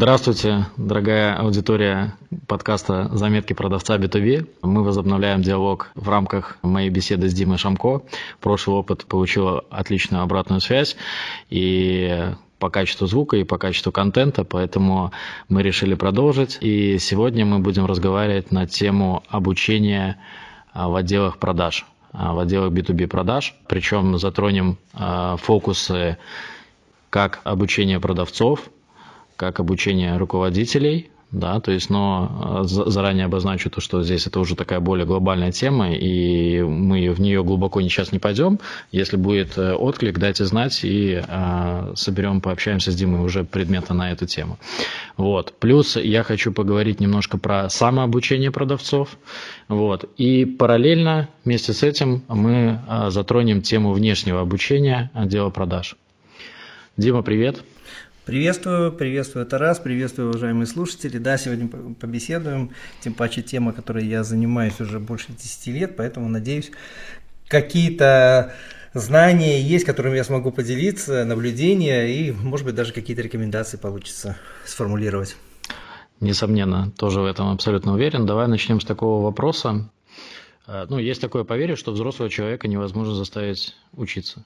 Здравствуйте, дорогая аудитория подкаста «Заметки продавца B2B». Мы возобновляем диалог в рамках моей беседы с Димой Шамко. Прошлый опыт получил отличную обратную связь и по качеству звука и по качеству контента, поэтому мы решили продолжить. И сегодня мы будем разговаривать на тему обучения а, в отделах продаж, а, в отделах B2B продаж. Причем затронем а, фокусы как обучение продавцов, как обучение руководителей, да, то есть, но э, заранее обозначу то, что здесь это уже такая более глобальная тема, и мы в нее глубоко сейчас не пойдем. Если будет э, отклик, дайте знать, и э, соберем, пообщаемся с Димой уже предметно на эту тему. Вот. Плюс я хочу поговорить немножко про самообучение продавцов, вот. И параллельно вместе с этим мы э, затронем тему внешнего обучения отдела продаж. Дима, привет. Приветствую, приветствую Тарас, приветствую уважаемые слушатели. Да, сегодня побеседуем, тем паче тема, которой я занимаюсь уже больше 10 лет, поэтому надеюсь, какие-то знания есть, которыми я смогу поделиться, наблюдения и, может быть, даже какие-то рекомендации получится сформулировать. Несомненно, тоже в этом абсолютно уверен. Давай начнем с такого вопроса. Э, ну, есть такое поверье, что взрослого человека невозможно заставить учиться.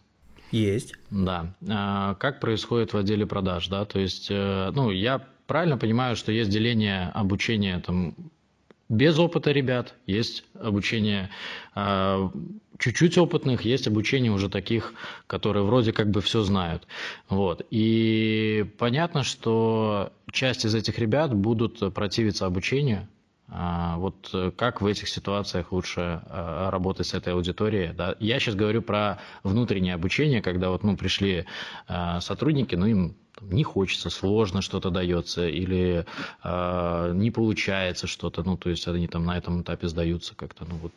Есть. Да. А, как происходит в отделе продаж, да? То есть, э, ну, я правильно понимаю, что есть деление обучения там без опыта ребят, есть обучение э, чуть-чуть опытных, есть обучение уже таких, которые вроде как бы все знают. Вот. И понятно, что часть из этих ребят будут противиться обучению, а, вот э, как в этих ситуациях лучше э, работать с этой аудиторией? Да? Я сейчас говорю про внутреннее обучение, когда вот, ну, пришли э, сотрудники, ну, им не хочется, сложно что-то дается или не получается что-то, ну, то есть они там на этом этапе сдаются как-то, ну, вот.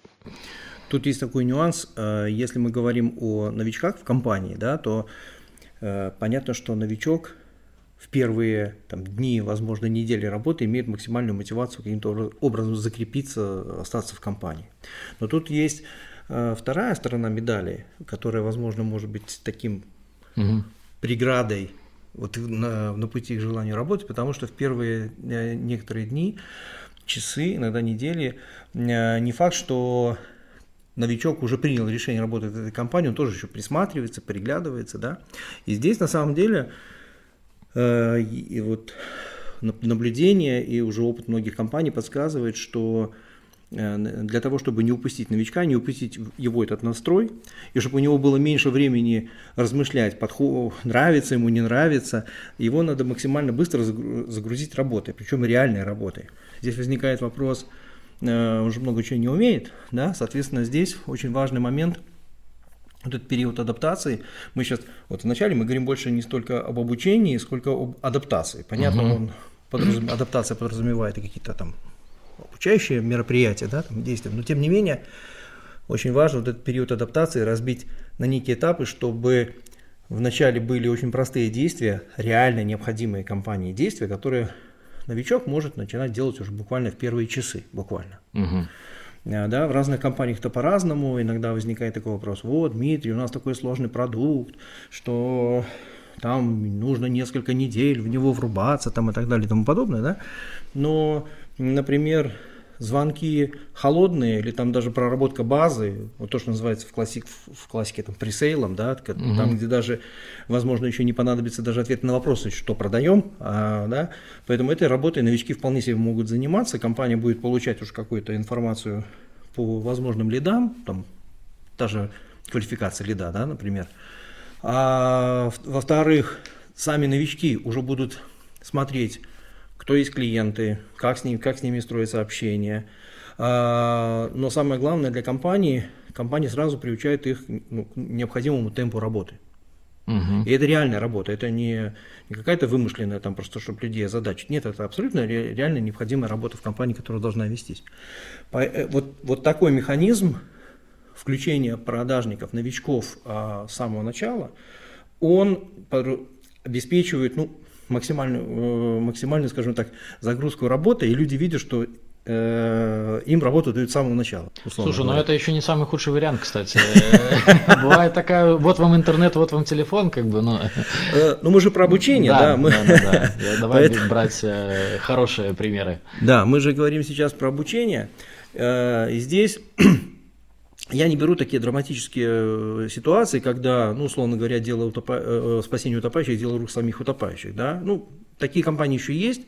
Тут есть такой нюанс, если мы говорим о новичках в компании, да, то понятно, что новичок в первые там, дни, возможно, недели работы имеет максимальную мотивацию каким-то образом закрепиться, остаться в компании. Но тут есть э, вторая сторона медали, которая, возможно, может быть таким угу. преградой вот на, на пути к желанию работать, потому что в первые э, некоторые дни, часы, иногда недели, э, не факт, что новичок уже принял решение работать в этой компании, он тоже еще присматривается, приглядывается, да. И здесь на самом деле и вот наблюдение и уже опыт многих компаний подсказывает, что э, для того, чтобы не упустить новичка, не упустить его этот настрой, и чтобы у него было меньше времени размышлять, подход, нравится ему, не нравится, его надо максимально быстро загрузить работой, причем реальной работой. Здесь возникает вопрос, э, он же много чего не умеет, да, соответственно, здесь очень важный момент – вот этот период адаптации, мы сейчас, вот вначале мы говорим больше не столько об обучении, сколько об адаптации. Понятно, угу. он подразум, адаптация подразумевает какие-то там обучающие мероприятия, да, там, действия, но тем не менее очень важно вот этот период адаптации разбить на некие этапы, чтобы вначале были очень простые действия, реально необходимые компании действия, которые новичок может начинать делать уже буквально в первые часы, буквально. Угу. Э, да, в разных компаниях это по-разному, иногда возникает такой вопрос, вот, Дмитрий, у нас такой сложный продукт, что там нужно несколько недель в него врубаться там, и так далее и тому подобное, да, но, например, звонки холодные или там даже проработка базы, вот то, что называется в, классик, в классике там пресейлом, да, угу. там, где даже, возможно, еще не понадобится даже ответ на вопросы, что продаем, а, да, поэтому этой работой новички вполне себе могут заниматься, компания будет получать уже какую-то информацию по возможным лидам, там, даже квалификация лида, да, например, а во-вторых, сами новички уже будут смотреть кто есть клиенты, как с, ними, как с ними строится общение. А, но самое главное для компании, компания сразу приучает их ну, к необходимому темпу работы. Угу. И это реальная работа, это не, не какая-то вымышленная, там просто, чтобы людей озадачить. Нет, это абсолютно ре, реально необходимая работа в компании, которая должна вестись. По, э, вот, вот такой механизм включения продажников, новичков а, с самого начала, он обеспечивает, ну, максимальную, э, максимальную, скажем так, загрузку работы, и люди видят, что э, им работу дают с самого начала. Слушай, говоря. но это еще не самый худший вариант, кстати. Бывает такая, вот вам интернет, вот вам телефон, как бы, ну. Ну мы же про обучение, да. Да, да, Давай брать хорошие примеры. Да, мы же говорим сейчас про обучение. И здесь я не беру такие драматические ситуации, когда, ну, условно говоря, дело утопа... спасения утопающих, дело рук самих утопающих, да. Ну, такие компании еще есть.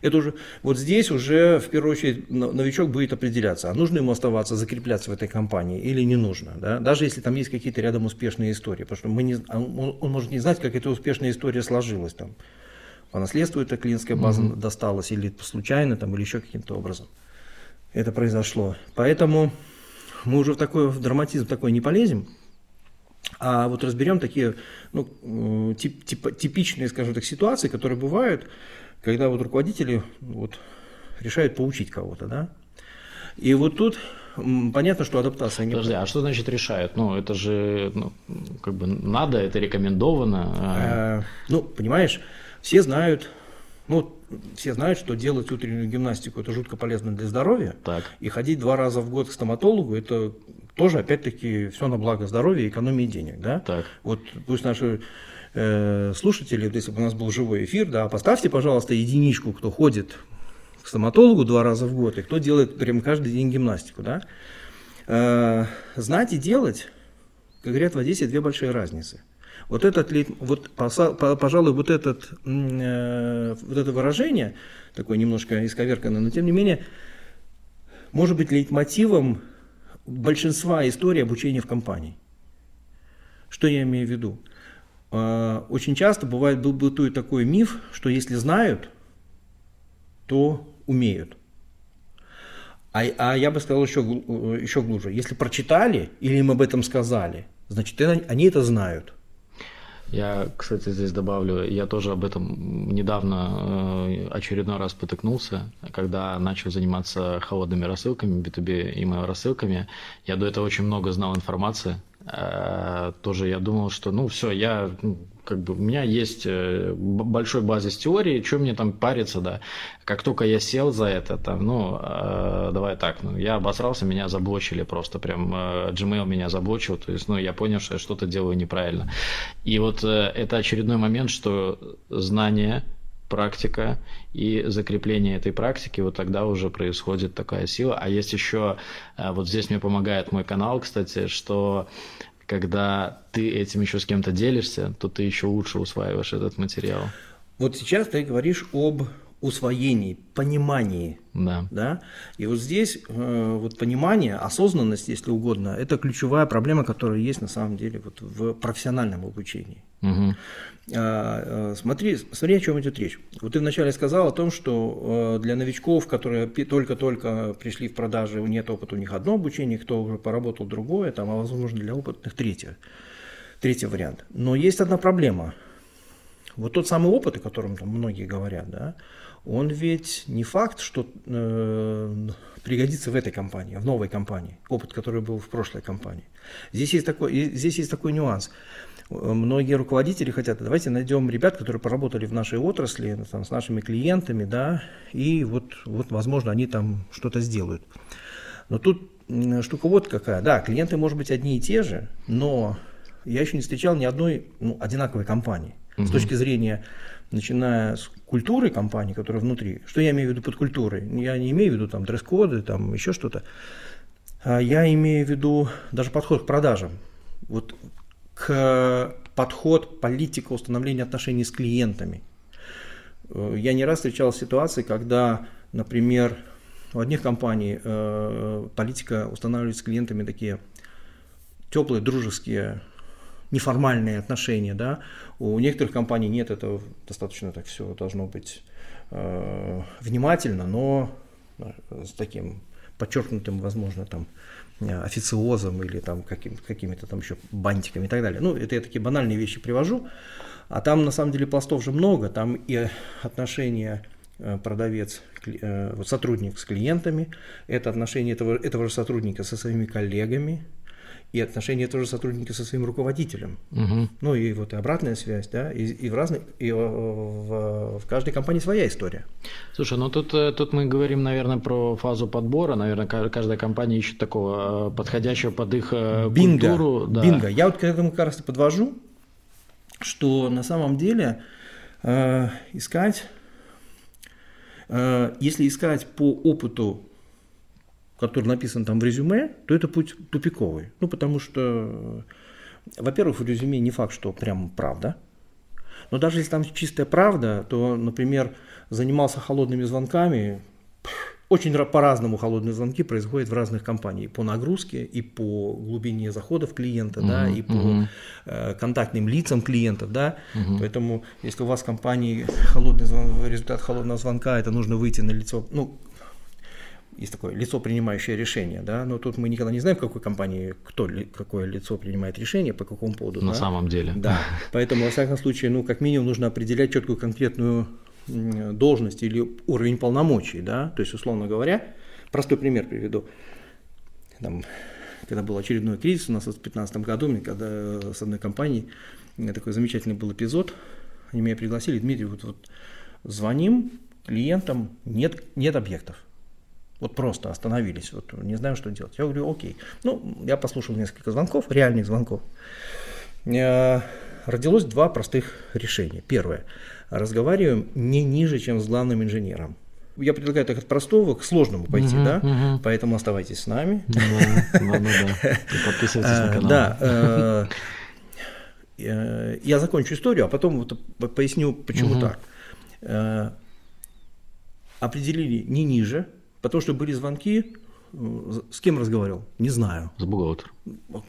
Это уже, вот здесь уже в первую очередь новичок будет определяться, а нужно ему оставаться, закрепляться в этой компании или не нужно. Да? Даже если там есть какие-то рядом успешные истории, потому что мы не, он, он может не знать, как эта успешная история сложилась. Там, по наследству эта клиентская база mm-hmm. досталась, или случайно, там, или еще каким-то образом это произошло. Поэтому мы уже в такой в драматизм такой не полезем, а вот разберем такие ну, тип, тип, типичные, скажем так, ситуации, которые бывают, когда вот руководители вот, решают поучить кого-то, да. И вот тут понятно, что адаптация не... Подожди, а что значит решают? Ну, это же, ну, как бы надо, это рекомендовано. А... ну, понимаешь, все знают, ну, все знают, что делать утреннюю гимнастику это жутко полезно для здоровья. Так. И ходить два раза в год к стоматологу это тоже, опять-таки, все на благо здоровья и экономии денег, да? Так. Вот пусть наши э, слушатели, если бы у нас был живой эфир, да, поставьте, пожалуйста, единичку, кто ходит к стоматологу два раза в год, и кто делает прям каждый день гимнастику, да. Э, знать и делать, как говорят в Одессе, две большие разницы. Вот этот, вот, пожалуй, вот, этот, э, вот это выражение, такое немножко исковерканное, но тем не менее, может быть лейтмотивом большинства историй обучения в компании. Что я имею в виду? А, очень часто бывает, бытует такой миф, что если знают, то умеют. А, а я бы сказал еще, еще глубже. Если прочитали или им об этом сказали, значит, они это знают. Я, кстати, здесь добавлю, я тоже об этом недавно э, очередной раз потыкнулся, когда начал заниматься холодными рассылками, B2B email рассылками. Я до этого очень много знал информации. Э, тоже я думал, что ну все, я ну, как бы у меня есть э, большой базис теории, что мне там париться, да. Как только я сел за это, там, ну, э, давай так, ну, я обосрался, меня заблочили просто, прям э, Gmail меня заблочил, то есть, ну, я понял, что я что-то делаю неправильно. И вот э, это очередной момент, что знание, практика и закрепление этой практики, вот тогда уже происходит такая сила. А есть еще, э, вот здесь мне помогает мой канал, кстати, что когда ты этим еще с кем-то делишься, то ты еще лучше усваиваешь этот материал. Вот сейчас ты говоришь об усвоении, понимании. Да. да? И вот здесь э, вот понимание, осознанность, если угодно, это ключевая проблема, которая есть на самом деле вот в профессиональном обучении. Угу. А, смотри, смотри, о чем идет речь. Вот ты вначале сказал о том, что э, для новичков, которые только-только пришли в продажи, нет опыта, у них одно обучение, кто уже поработал другое, там, а возможно для опытных третье, третий вариант. Но есть одна проблема. Вот тот самый опыт, о котором там многие говорят, да, он ведь не факт, что э, пригодится в этой компании, в новой компании, опыт, который был в прошлой компании. Здесь есть такой, здесь есть такой нюанс. Многие руководители хотят, давайте найдем ребят, которые поработали в нашей отрасли, там, с нашими клиентами, да, и вот, вот, возможно, они там что-то сделают. Но тут штука вот какая, да, клиенты, может быть, одни и те же, но я еще не встречал ни одной ну, одинаковой компании. Угу. С точки зрения, начиная с культуры компании, которая внутри, что я имею в виду под культурой? Я не имею в виду там дресс-коды, там еще что-то. А я имею в виду даже подход к продажам. Вот к подход, политика установления отношений с клиентами. Э, я не раз встречал ситуации, когда, например, у одних компаний э, политика устанавливает с клиентами такие теплые, дружеские, неформальные отношения, да. У некоторых компаний нет этого, достаточно так все должно быть э, внимательно, но с таким подчеркнутым, возможно, там Э, официозом или там каким, какими-то там еще бантиками и так далее. Ну, это я такие банальные вещи привожу. А там на самом деле пластов же много. Там и отношения э, продавец, э, сотрудник с клиентами, это отношение этого, этого же сотрудника со своими коллегами, и отношения тоже сотрудника со своим руководителем. Угу. Ну и вот и обратная связь, да, и, и в разных, и в, в, в каждой компании своя история. Слушай, ну тут, э, тут мы говорим, наверное, про фазу подбора, наверное, каждая компания ищет такого э, подходящего под их э, бинго, культуру. Да. Бинго. Я вот к этому как раз подвожу, что на самом деле э, искать, э, если искать по опыту который написан там в резюме, то это путь тупиковый. Ну, потому что, во-первых, в резюме не факт, что прям правда. Но даже если там чистая правда, то, например, занимался холодными звонками, очень по-разному холодные звонки происходят в разных компаниях. По нагрузке и по глубине заходов клиента, uh-huh, да, и по uh-huh. э, контактным лицам клиентов, да. Uh-huh. Поэтому, если у вас в компании холодный звон, результат холодного звонка, это нужно выйти на лицо, ну, есть такое лицо, принимающее решение, да, но тут мы никогда не знаем, в какой компании кто, какое лицо принимает решение, по какому поводу. На да? самом деле. Да, поэтому, во всяком случае, ну, как минимум, нужно определять четкую конкретную должность или уровень полномочий, да, то есть, условно говоря, простой пример приведу. Там, когда был очередной кризис у нас в 2015 году, мне когда с одной компанией, у меня такой замечательный был эпизод, они меня пригласили, Дмитрий, вот, вот звоним клиентам, нет, нет объектов. Вот просто остановились, вот не знаю, что делать. Я говорю, окей. Ну, я послушал несколько звонков, реальных звонков. Э, родилось два простых решения. Первое. Разговариваем не ниже, чем с главным инженером. Я предлагаю так от простого к сложному пойти, uh-huh, да? Uh-huh. Поэтому оставайтесь с нами. Подписывайтесь на э, канал. Да. Э, я закончу историю, а потом поясню, почему так. Определили не ниже, Потому что были звонки, э, с кем разговаривал? Не знаю. С бухгалтером.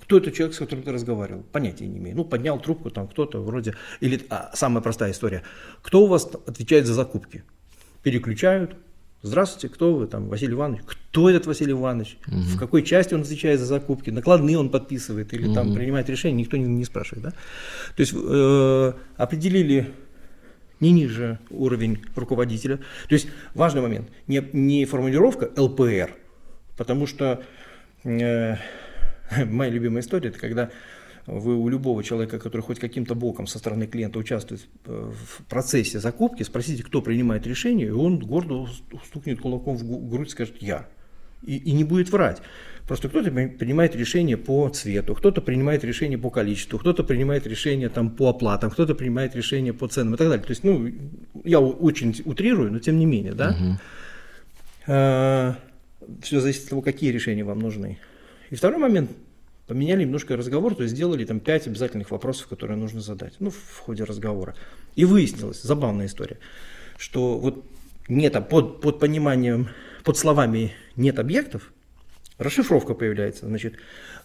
Кто это человек, с которым ты разговаривал? Понятия не имею. Ну, поднял трубку там кто-то вроде... Или а, самая простая история. Кто у вас отвечает за закупки? Переключают. Здравствуйте, кто вы там? Василий Иванович. Кто этот Василий Иванович? Угу. В какой части он отвечает за закупки? Накладные он подписывает или угу. там принимает решение? Никто не, не спрашивает. Да? То есть э, определили не ниже уровень руководителя. То есть важный момент, не, не формулировка ЛПР, потому что э, моя любимая история, это когда вы у любого человека, который хоть каким-то боком со стороны клиента участвует в процессе закупки, спросите, кто принимает решение, и он гордо стукнет кулаком в грудь и скажет «я». И, и не будет врать. Просто кто-то принимает решение по цвету, кто-то принимает решение по количеству, кто-то принимает решение там, по оплатам, кто-то принимает решение по ценам и так далее. То есть, ну, я очень утрирую, но тем не менее, да. Угу. А, все зависит от того, какие решения вам нужны. И второй момент, поменяли немножко разговор, то есть сделали там пять обязательных вопросов, которые нужно задать, ну, в ходе разговора. И выяснилось, забавная история, что вот нет, а под, под пониманием, под словами нет объектов, расшифровка появляется. Значит,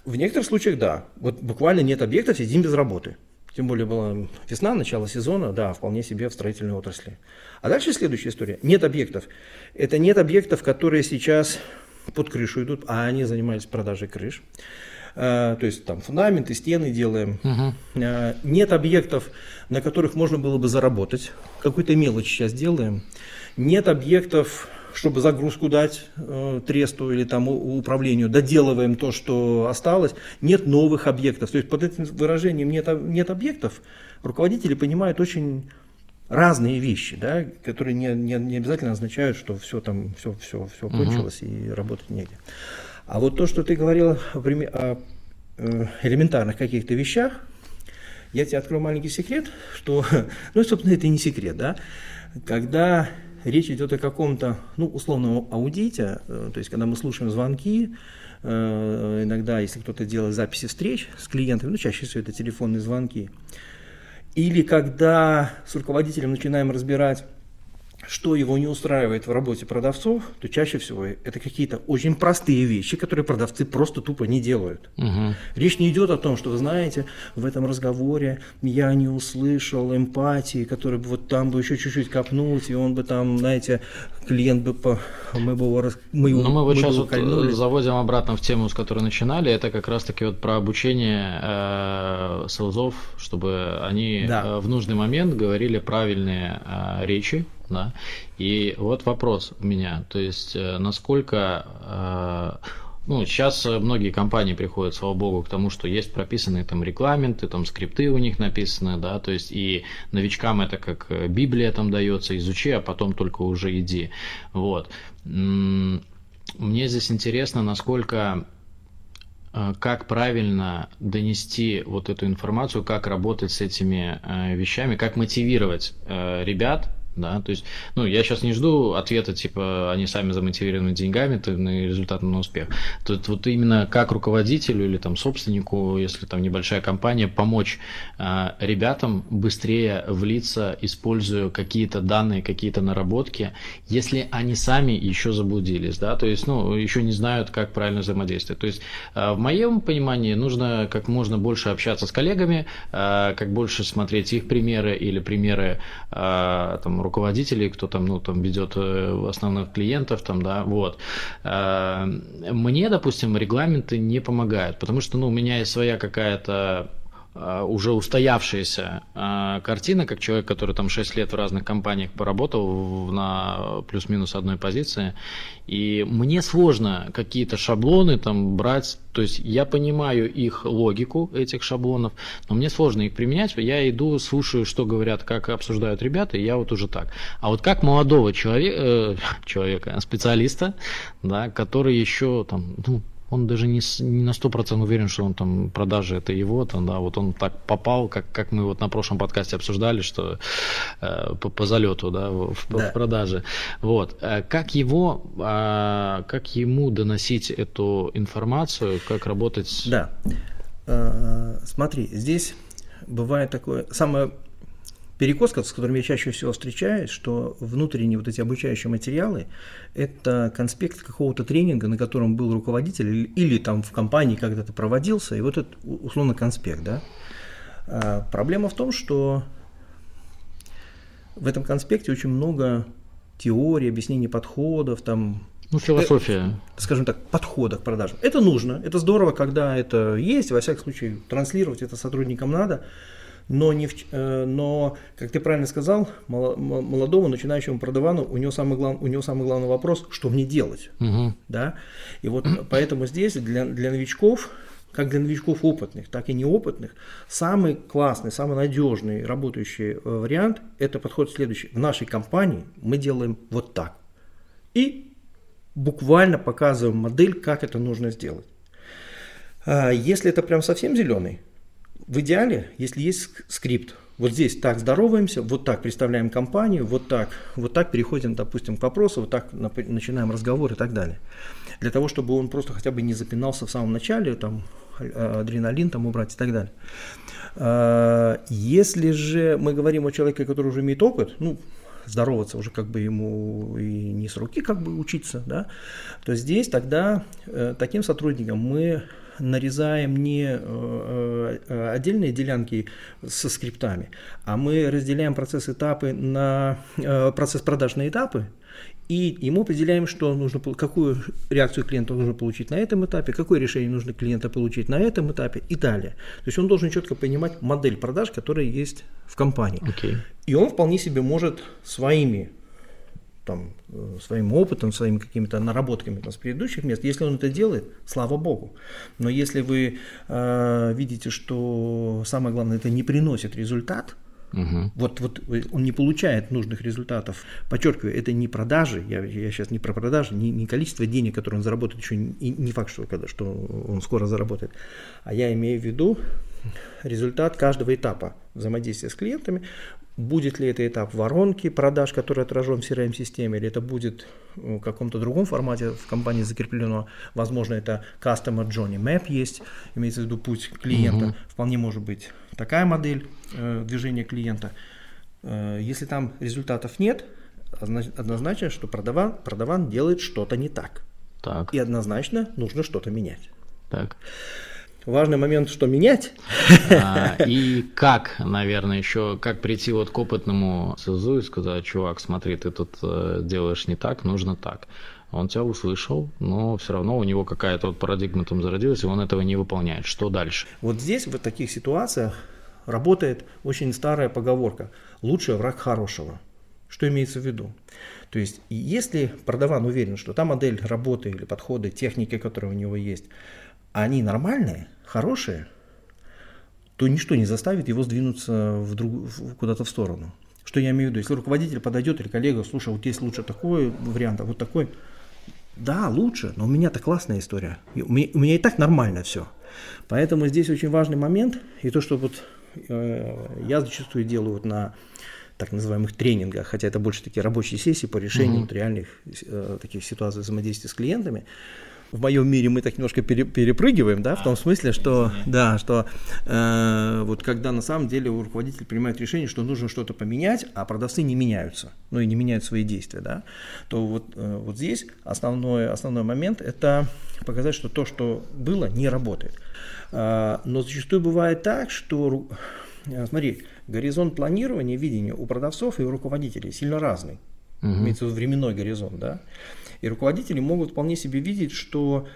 в некоторых случаях да, вот буквально нет объектов, сидим без работы. Тем более была весна, начало сезона, да, вполне себе в строительной отрасли. А дальше следующая история. Нет объектов. Это нет объектов, которые сейчас под крышу идут, а они занимались продажей крыш. А, то есть там фундаменты, стены делаем. Угу. А, нет объектов, на которых можно было бы заработать. Какую-то мелочь сейчас делаем. Нет объектов, чтобы загрузку дать э, тресту или там управлению, доделываем то, что осталось, нет новых объектов. То есть под этим выражением нет, нет объектов руководители понимают очень разные вещи, да, которые не, не, не обязательно означают, что все там, все, все, все кончилось угу. и работать негде. А вот то, что ты говорил о, э, элементарных каких-то вещах, я тебе открою маленький секрет, что, ну, собственно, это и не секрет, да, когда речь идет о каком-то, ну, условном аудите, э, то есть когда мы слушаем звонки, э, иногда, если кто-то делает записи встреч с клиентами, ну, чаще всего это телефонные звонки, или когда с руководителем начинаем разбирать что его не устраивает в работе продавцов, то чаще всего это какие-то очень простые вещи, которые продавцы просто тупо не делают. Угу. Речь не идет о том, что вы знаете, в этом разговоре я не услышал эмпатии, который бы вот там бы еще чуть-чуть копнуть, и он бы там, знаете, клиент бы по, мы бы его, мы, Но мы вот мы сейчас вот э, заводим обратно в тему, с которой начинали, это как раз-таки вот про обучение э, селзов, чтобы они да. э, в нужный момент говорили правильные э, речи да. И вот вопрос у меня, то есть э, насколько э, Ну, сейчас э, многие компании приходят, слава богу, к тому, что есть прописанные там регламенты, там скрипты у них написаны, да, то есть и новичкам это как Библия там дается, изучи, а потом только уже иди. Вот. Мне здесь интересно, насколько как правильно донести вот эту информацию, как работать с этими вещами, как мотивировать ребят да, то есть, ну, я сейчас не жду ответа, типа, они сами замотивированы деньгами, то на результат на успех. Тут вот именно как руководителю или там собственнику, если там небольшая компания, помочь э, ребятам быстрее влиться, используя какие-то данные, какие-то наработки, если они сами еще заблудились, да, то есть, ну, еще не знают, как правильно взаимодействовать. То есть, э, в моем понимании нужно как можно больше общаться с коллегами, э, как больше смотреть их примеры или примеры э, там руководителей, кто там, ну, там ведет э, основных клиентов, там, да, вот. Э, мне, допустим, регламенты не помогают, потому что, ну, у меня есть своя какая-то уже устоявшаяся э, картина, как человек, который там 6 лет в разных компаниях поработал на плюс-минус одной позиции, и мне сложно какие-то шаблоны там брать, то есть я понимаю их логику, этих шаблонов, но мне сложно их применять, я иду, слушаю, что говорят, как обсуждают ребята, и я вот уже так. А вот как молодого человека, э, человека, специалиста, да, который еще там, ну, он даже не, не на сто процентов уверен, что он там продажи это его, там, да, вот он так попал, как, как мы вот на прошлом подкасте обсуждали, что э, по, по залету, да, в, да. в продаже. Вот. Э, как его, э, как ему доносить эту информацию, как работать? Да. Э, смотри, здесь бывает такое, самое перекоска, с которым я чаще всего встречаюсь, что внутренние вот эти обучающие материалы – это конспект какого-то тренинга, на котором был руководитель или, или там в компании когда-то проводился, и вот это условно конспект, да. А проблема в том, что в этом конспекте очень много теорий, объяснений подходов, там ну, философия. Э, скажем так, подхода к продажам. Это нужно, это здорово, когда это есть, во всяком случае, транслировать это сотрудникам надо, но, не в, э, но как ты правильно сказал, молодому начинающему продавану, у него самый, глав, у него самый главный вопрос, что мне делать. Угу. Да? И вот поэтому здесь для, для новичков, как для новичков опытных, так и неопытных, самый классный, самый надежный работающий э, вариант – это подход следующий. В нашей компании мы делаем вот так. И буквально показываем модель, как это нужно сделать. А если это прям совсем зеленый, в идеале, если есть скрипт, вот здесь так здороваемся, вот так представляем компанию, вот так, вот так переходим, допустим, к вопросу, вот так начинаем разговор и так далее. Для того, чтобы он просто хотя бы не запинался в самом начале, там, адреналин там убрать и так далее. А, если же мы говорим о человеке, который уже имеет опыт, ну, здороваться уже как бы ему и не с руки как бы учиться, да, то здесь тогда э, таким сотрудникам мы нарезаем не э, э, отдельные делянки со скриптами, а мы разделяем процесс этапы на э, процесс продаж на этапы, и ему определяем, что нужно, какую реакцию клиента нужно получить на этом этапе, какое решение нужно клиента получить на этом этапе и далее. То есть он должен четко понимать модель продаж, которая есть в компании. Okay. И он вполне себе может своими там, э, своим опытом, своими какими-то наработками там, с предыдущих мест. Если он это делает, слава богу. Но если вы э, видите, что самое главное, это не приносит результат, Угу. Вот, вот он не получает нужных результатов. Подчеркиваю, это не продажи, я, я сейчас не про продажи, не, не количество денег, которые он заработает, еще не, не факт, что, когда, что он скоро заработает, а я имею в виду результат каждого этапа взаимодействия с клиентами. Будет ли это этап воронки продаж, который отражен в CRM-системе, или это будет в каком-то другом формате в компании закреплено. Возможно, это Customer Journey Map есть, имеется в виду путь клиента. Угу. Вполне может быть такая модель э, движения клиента. Э, если там результатов нет, однозначно, что продаван, продаван делает что-то не так. так. И однозначно нужно что-то менять. Так важный момент, что менять. А, и как, наверное, еще, как прийти вот к опытному СЗУ и сказать, чувак, смотри, ты тут э, делаешь не так, нужно так. Он тебя услышал, но все равно у него какая-то вот парадигма там зародилась, и он этого не выполняет. Что дальше? Вот здесь, в таких ситуациях, работает очень старая поговорка. Лучший враг хорошего. Что имеется в виду? То есть, если продаван уверен, что та модель работы или подходы, техники, которые у него есть, они нормальные, хорошие, то ничто не заставит его сдвинуться в друг, куда-то в сторону. Что я имею в виду? Если руководитель подойдет или коллега, слушай, вот есть лучше такой вариант, а вот такой. Да, лучше, но у меня-то классная история. У меня, у меня и так нормально все. Поэтому здесь очень важный момент, и то, что вот э, я зачастую делаю вот на так называемых тренингах, хотя это больше такие рабочие сессии по решению mm-hmm. вот реальных э, таких ситуаций взаимодействия с клиентами, в моем мире мы так немножко пере, перепрыгиваем, да, в том смысле, что, да, что э, вот когда на самом деле руководитель принимает решение, что нужно что-то поменять, а продавцы не меняются, ну и не меняют свои действия, да, то вот, э, вот здесь основной, основной момент – это показать, что то, что было, не работает. Э, но зачастую бывает так, что, э, смотри, горизонт планирования, видения у продавцов и у руководителей сильно разный. Угу. Имеется в виду временной горизонт, да. И руководители могут вполне себе видеть, что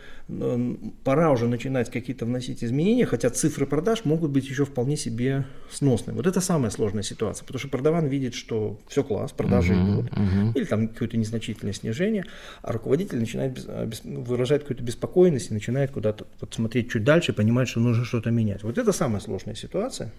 пора уже начинать какие-то вносить изменения, хотя цифры продаж могут быть еще вполне себе сносными. Вот это самая сложная ситуация, потому что продаван видит, что все класс, продажи uh-huh, идут, uh-huh. или там какое-то незначительное снижение, а руководитель начинает без, выражать какую-то беспокойность и начинает куда-то вот смотреть чуть дальше, понимать, что нужно что-то менять. Вот это самая сложная ситуация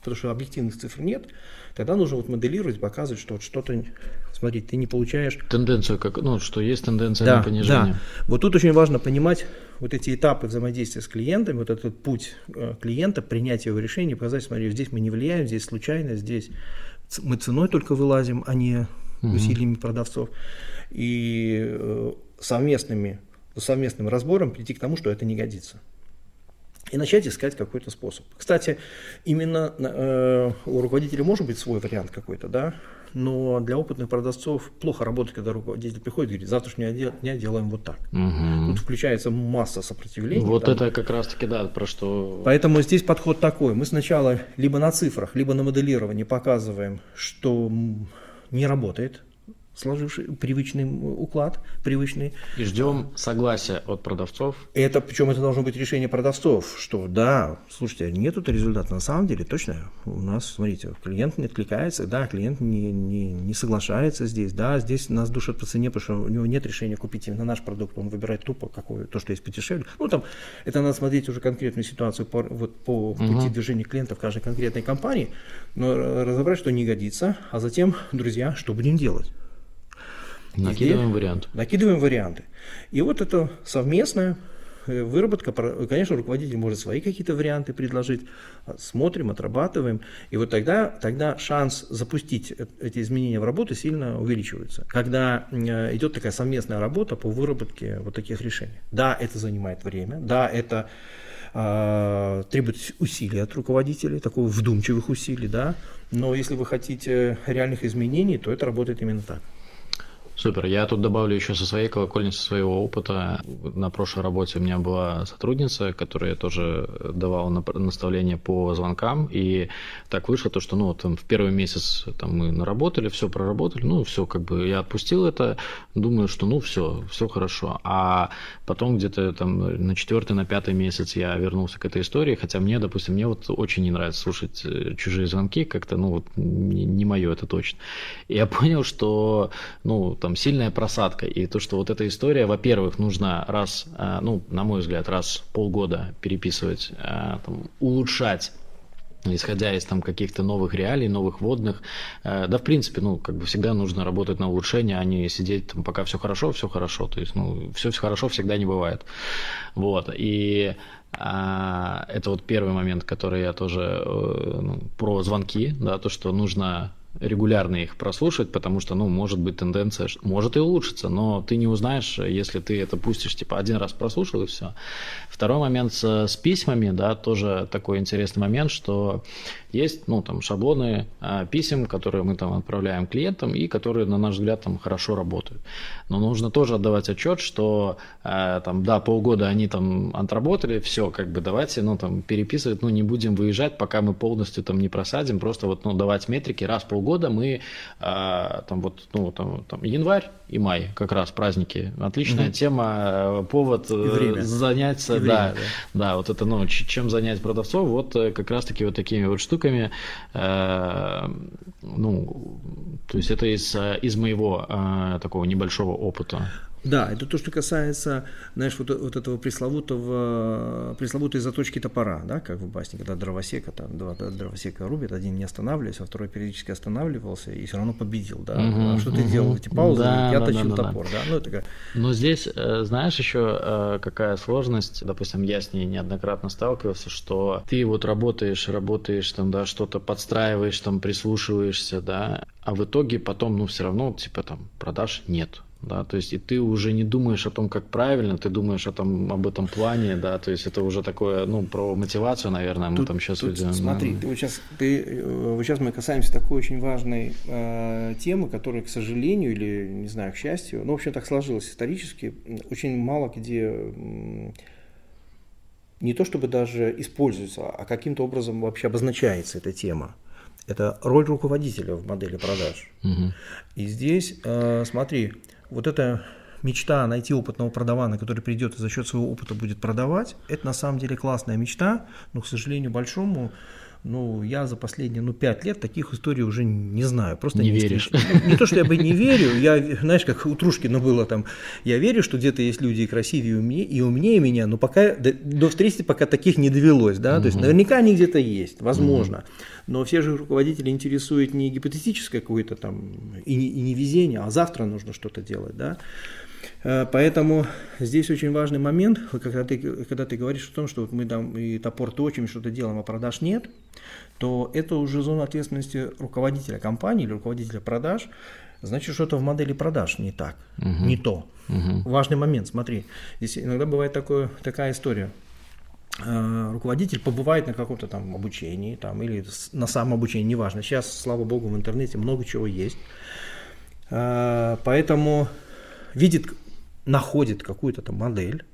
потому что объективных цифр нет, тогда нужно вот моделировать, показывать, что вот что-то, смотри, ты не получаешь... Тенденцию, как, ну, что есть тенденция да, на понижение. Да. Вот тут очень важно понимать вот эти этапы взаимодействия с клиентами, вот этот путь э, клиента, принятия его решения, показать, смотри, здесь мы не влияем, здесь случайно, здесь мы ценой только вылазим, а не угу. усилиями продавцов. И э, совместными, совместным разбором прийти к тому, что это не годится и начать искать какой-то способ. Кстати, именно э, у руководителя может быть свой вариант какой-то, да, но для опытных продавцов плохо работать, когда руководитель приходит и говорит, завтрашнего дня делаем вот так. Угу. Тут включается масса сопротивления. Вот там. это как раз-таки, да, про что... Поэтому здесь подход такой. Мы сначала либо на цифрах, либо на моделировании показываем, что не работает, сложивший привычный уклад, привычный. И ждем согласия от продавцов. Это, причем это должно быть решение продавцов, что да, слушайте, нет тут результата, на самом деле точно у нас, смотрите, клиент не откликается, да, клиент не, не, не соглашается здесь, да, здесь нас душат по цене, потому что у него нет решения купить именно наш продукт, он выбирает тупо какое, то, что есть подешевле. Ну, там, это надо смотреть уже конкретную ситуацию по, вот, по пути угу. движения клиента в каждой конкретной компании, но разобрать, что не годится, а затем, друзья, что будем делать. Накидываем варианты. Накидываем варианты. И вот это совместная э, выработка, конечно, руководитель может свои какие-то варианты предложить, а, смотрим, отрабатываем, и вот тогда, тогда шанс запустить э, эти изменения в работу сильно увеличивается, когда э, идет такая совместная работа по выработке вот таких решений. Да, это занимает время, да, это э, требует усилий от руководителей, такого вдумчивых усилий, да, но если вы хотите реальных изменений, то это работает именно так. Супер. Я тут добавлю еще со своей колокольни, со своего опыта. На прошлой работе у меня была сотрудница, которая тоже давала наставления по звонкам. И так вышло то, что ну, вот, в первый месяц там, мы наработали, все проработали. Ну, все, как бы я отпустил это. Думаю, что ну все, все хорошо. А потом где-то там на четвертый, на пятый месяц я вернулся к этой истории. Хотя мне, допустим, мне вот очень не нравится слушать э, чужие звонки. Как-то, ну, вот не, не мое это точно. И я понял, что, ну, там, там сильная просадка. И то, что вот эта история, во-первых, нужно раз, э, ну, на мой взгляд, раз в полгода переписывать, э, там, улучшать исходя из там каких-то новых реалий, новых водных. Э, да, в принципе, ну, как бы всегда нужно работать на улучшение, а не сидеть там, пока все хорошо, все хорошо. То есть, ну, все хорошо всегда не бывает. Вот. И а, это вот первый момент, который я тоже ну, про звонки, да, то, что нужно регулярно их прослушать, потому что, ну, может быть тенденция, может и улучшиться, но ты не узнаешь, если ты это пустишь, типа, один раз прослушал и все. Второй момент с, с письмами, да, тоже такой интересный момент, что есть, ну, там, шаблоны а, писем, которые мы там отправляем клиентам и которые, на наш взгляд, там хорошо работают. Но нужно тоже отдавать отчет, что, а, там, да, полгода они там отработали, все, как бы давайте, ну, там, переписывать, ну, не будем выезжать, пока мы полностью там не просадим, просто вот, ну, давать метрики раз полгода полгода мы а, там вот, ну, там, там январь и май, как раз праздники. Отличная угу. тема, э, повод время. заняться, и да, время, да, да, вот это, ну, чем занять продавцов, вот как раз таки вот такими вот штуками, э, ну, то есть это из, из моего э, такого небольшого опыта. Да, это то, что касается, знаешь, вот, вот этого пресловутого, пресловутой заточки топора, да, как в басне, когда дровосека, там, два дровосека рубит, один не останавливается, а второй периодически останавливался и все равно победил, да. Угу, а что угу. ты делал эти паузы? Да, я да, точил да, топор, да. да. Ну, это как... Но здесь, э, знаешь, еще э, какая сложность, допустим, я с ней неоднократно сталкивался, что ты вот работаешь, работаешь, там, да, что-то подстраиваешь, там, прислушиваешься, да, а в итоге потом, ну, все равно, типа, там, продаж нет да, то есть и ты уже не думаешь о том, как правильно, ты думаешь о том, об этом плане, да, то есть это уже такое, ну, про мотивацию, наверное, мы тут, там сейчас тут, идем. Смотри, ты вот сейчас, ты, э, вот сейчас мы касаемся такой очень важной э, темы, которая, к сожалению, или, не знаю, к счастью, ну, в общем, так сложилось исторически, очень мало где не то чтобы даже используется, а каким-то образом вообще обозначается эта тема. Это роль руководителя в модели продаж. Угу. И здесь, э, смотри, вот эта мечта найти опытного продавана, который придет и за счет своего опыта будет продавать, это на самом деле классная мечта, но, к сожалению, большому ну, я за последние, ну, пять лет таких историй уже не знаю. Просто не, не веришь. Ну, не то, что я бы не верю, я, знаешь, как у Трушкина было там, я верю, что где-то есть люди и красивее, и умнее, и умнее меня, но пока, до, встречи пока таких не довелось, да, угу. то есть наверняка они где-то есть, возможно. Угу. Но все же руководители интересует не гипотетическое какое-то там, и не, и не везение, а завтра нужно что-то делать, да. Э, поэтому здесь очень важный момент, когда ты, когда ты говоришь о том, что вот мы там и топор точим, что-то делаем, а продаж нет, то это уже зона ответственности руководителя компании или руководителя продаж. Значит, что-то в модели продаж не так, угу. не то. Угу. Важный момент, смотри, здесь иногда бывает такое, такая история. Э, руководитель побывает на каком-то там обучении там, или на самообучении, неважно. Сейчас, слава богу, в интернете много чего есть. Э, поэтому видит находит какую-то там модель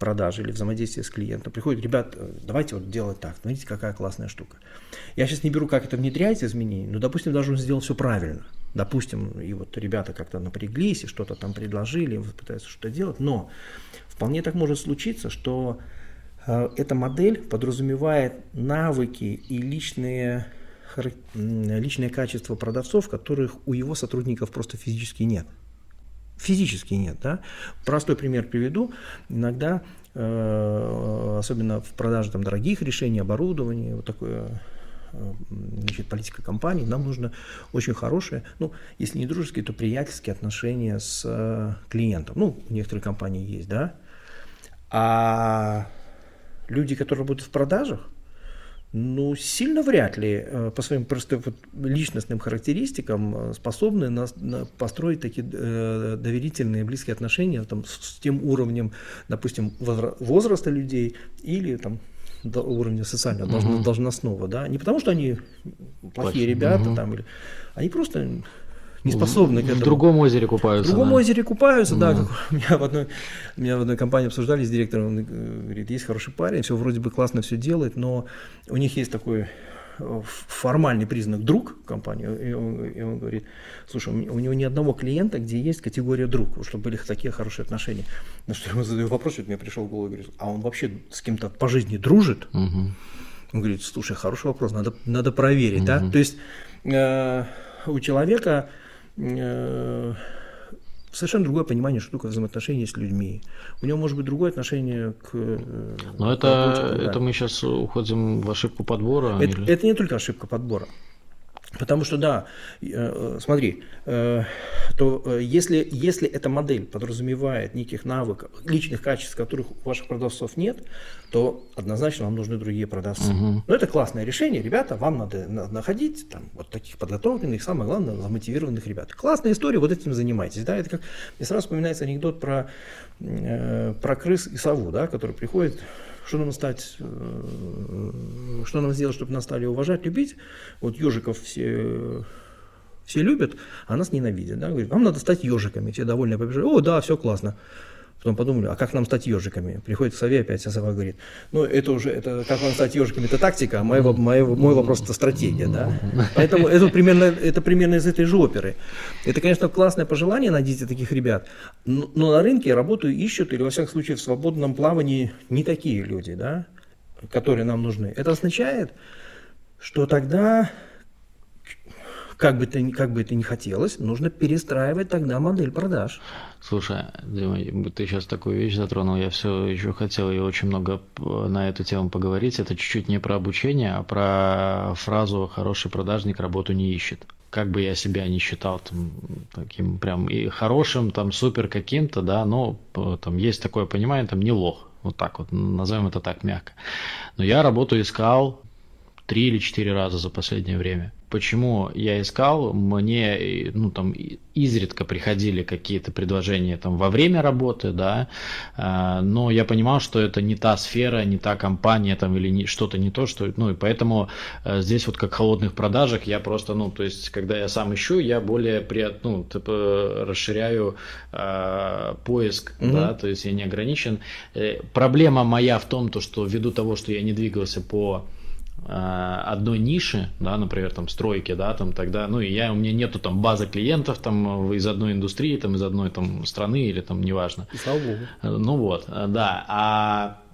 продажи или взаимодействия с клиентом, приходит, ребят, э, давайте вот делать так, смотрите, какая классная штука. Я сейчас не беру, как это внедряется изменение, но, допустим, даже он сделал все правильно. Допустим, и вот ребята как-то напряглись и что-то там предложили, пытаются что-то делать, но вполне так может случиться, что э, эта модель подразумевает навыки и личные, личные качества продавцов, которых у его сотрудников просто физически нет физически нет. Да? Простой пример приведу. Иногда, э, особенно в продаже там, дорогих решений, оборудования, вот такое э, значит, политика компании, нам нужно очень хорошие, ну, если не дружеские, то приятельские отношения с э, клиентом. Ну, некоторые компании есть, да. А люди, которые работают в продажах, ну, сильно вряд ли э, по своим просто вот личностным характеристикам э, способны на, на построить такие э, доверительные, близкие отношения там, с, с тем уровнем, допустим, возраста людей или там, до уровня социального, угу. должностного, да, не потому что они плохие ребята, угу. там, или, они просто не способны в, к этому. В другом озере купаются. В другом да. озере купаются, да. да. Как меня, в одной, меня в одной компании обсуждали с директором, он говорит, есть хороший парень, все вроде бы классно все делает, но у них есть такой э, формальный признак друг компании, и он, и он говорит, слушай, у него ни одного клиента, где есть категория друг, чтобы были такие хорошие отношения. На что я ему задаю вопрос, что мне пришел в голову, говорит, а он вообще с кем-то по жизни дружит? Угу. Он говорит, слушай, хороший вопрос, надо, надо проверить, угу. да? То есть э, у человека Э, совершенно другое понимание, что такое взаимоотношения с людьми. У него может быть другое отношение к... Э, Но это, да. это мы сейчас уходим в ошибку подбора? Это, или... это не только ошибка подбора. Потому что, да, э, смотри, э, то э, если, если эта модель подразумевает неких навыков, личных качеств, которых у ваших продавцов нет, то однозначно вам нужны другие продавцы. Угу. Но это классное решение, ребята, вам надо находить там, вот таких подготовленных, самое главное, замотивированных ребят. Классная история, вот этим занимайтесь. Да? Это как, мне сразу вспоминается анекдот про, про крыс и сову, да, который приходит что нам стать, э, что нам сделать, чтобы нас стали уважать, любить? Вот ежиков все все любят, а нас ненавидят. Да? Говорит, вам надо стать ежиками. Все довольны побежали. О, да, все классно. Потом подумали, а как нам стать ежиками? Приходит к сове, опять а сова говорит, ну это уже, это как нам стать ежиками, это тактика, а мой, мой, мой вопрос это стратегия, да. Поэтому это примерно, это примерно из этой же оперы. Это, конечно, классное пожелание найдите таких ребят, но на рынке работу ищут, или во всяком случае в свободном плавании не такие люди, да, которые нам нужны. Это означает, что тогда как бы, это, как бы это ни хотелось, нужно перестраивать тогда модель продаж. Слушай, Дима, ты сейчас такую вещь затронул, я все еще хотел и очень много на эту тему поговорить. Это чуть-чуть не про обучение, а про фразу «хороший продажник работу не ищет» как бы я себя не считал там, таким прям и хорошим, там супер каким-то, да, но там есть такое понимание, там не лох, вот так вот, назовем это так мягко. Но я работу искал три или четыре раза за последнее время почему я искал, мне ну, там, изредка приходили какие-то предложения там, во время работы, да, а, но я понимал, что это не та сфера, не та компания там, или не, что-то не то, что, ну и поэтому э, здесь вот как в холодных продажах я просто, ну, то есть, когда я сам ищу, я более при, ну, типа, расширяю э, поиск, угу. да, то есть я не ограничен. Э, проблема моя в том, то, что ввиду того, что я не двигался по одной ниши, да, например, там стройки, да, там тогда, ну, и я, у меня нету там базы клиентов там из одной индустрии, там из одной там страны или там неважно. И слава богу. Э, ну вот, э, да, а Э,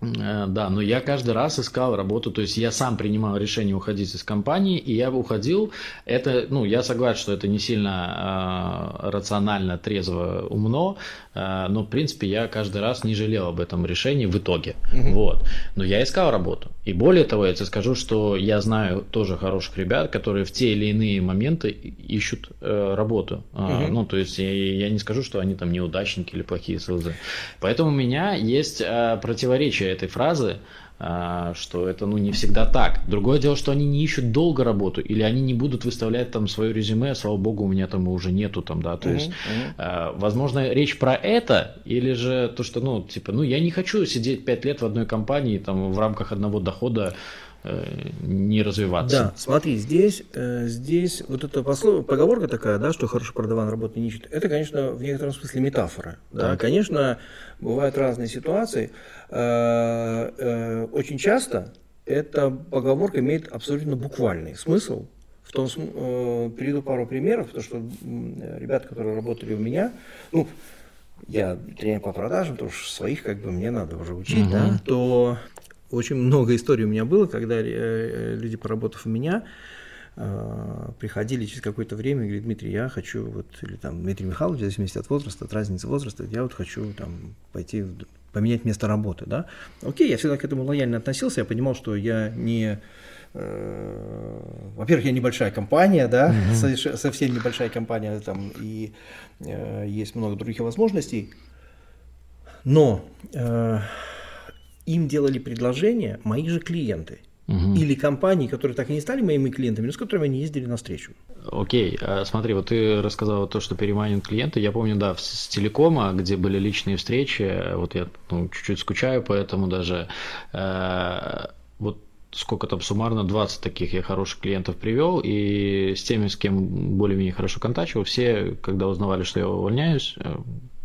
да, но я каждый раз искал работу, то есть я сам принимал решение уходить из компании, и я уходил. Это, ну, я согласен, что это не сильно э, рационально, трезво, умно, э, но в принципе я каждый раз не жалел об этом решении в итоге. Угу. Вот. Но я искал работу. И более того, я тебе скажу, что я знаю тоже хороших ребят, которые в те или иные моменты ищут э, работу. Угу. Ну, то есть я, я не скажу, что они там неудачники или плохие СЛЗ. Поэтому у меня есть э, противоречие этой фразы, а, что это ну не всегда так. Другое дело, что они не ищут долго работу, или они не будут выставлять там свое резюме, слава богу, у меня там уже нету там, да, то uh-huh, есть, uh-huh. возможно, речь про это, или же то, что, ну, типа, ну, я не хочу сидеть пять лет в одной компании, там, в рамках одного дохода, Э, не развиваться. Да, смотри, здесь, э, здесь вот эта послов... поговорка такая, да, что хорошо продаван работы не ищет, это, конечно, в некотором смысле метафора. Да, так. конечно, бывают разные ситуации. Э, очень часто эта поговорка имеет абсолютно буквальный смысл. В том, приведу пару примеров, потому что ребята, которые работали у меня, ну, я тренер по продажам, потому что своих как бы мне надо уже учить, uh-huh. да, то очень много историй у меня было, когда э, люди, поработав у меня, э, приходили через какое-то время и говорили, Дмитрий, я хочу, вот, или там, Дмитрий Михайлович, в зависимости от возраста, от разницы возраста, я вот хочу там пойти, поменять место работы, да. Окей, я всегда к этому лояльно относился, я понимал, что я не, э, во-первых, я небольшая компания, да, mm-hmm. совсем небольшая компания, там, и э, есть много других возможностей, но э, им делали предложения мои же клиенты. Угу. Или компании, которые так и не стали моими клиентами, но с которыми они ездили на встречу. Окей, а смотри, вот ты рассказал то, что переманивают клиенты. Я помню, да, с телекома, где были личные встречи, вот я ну, чуть-чуть скучаю, поэтому даже э, вот сколько там суммарно, 20 таких я хороших клиентов привел, и с теми, с кем более-менее хорошо контачивал, все, когда узнавали, что я увольняюсь, э,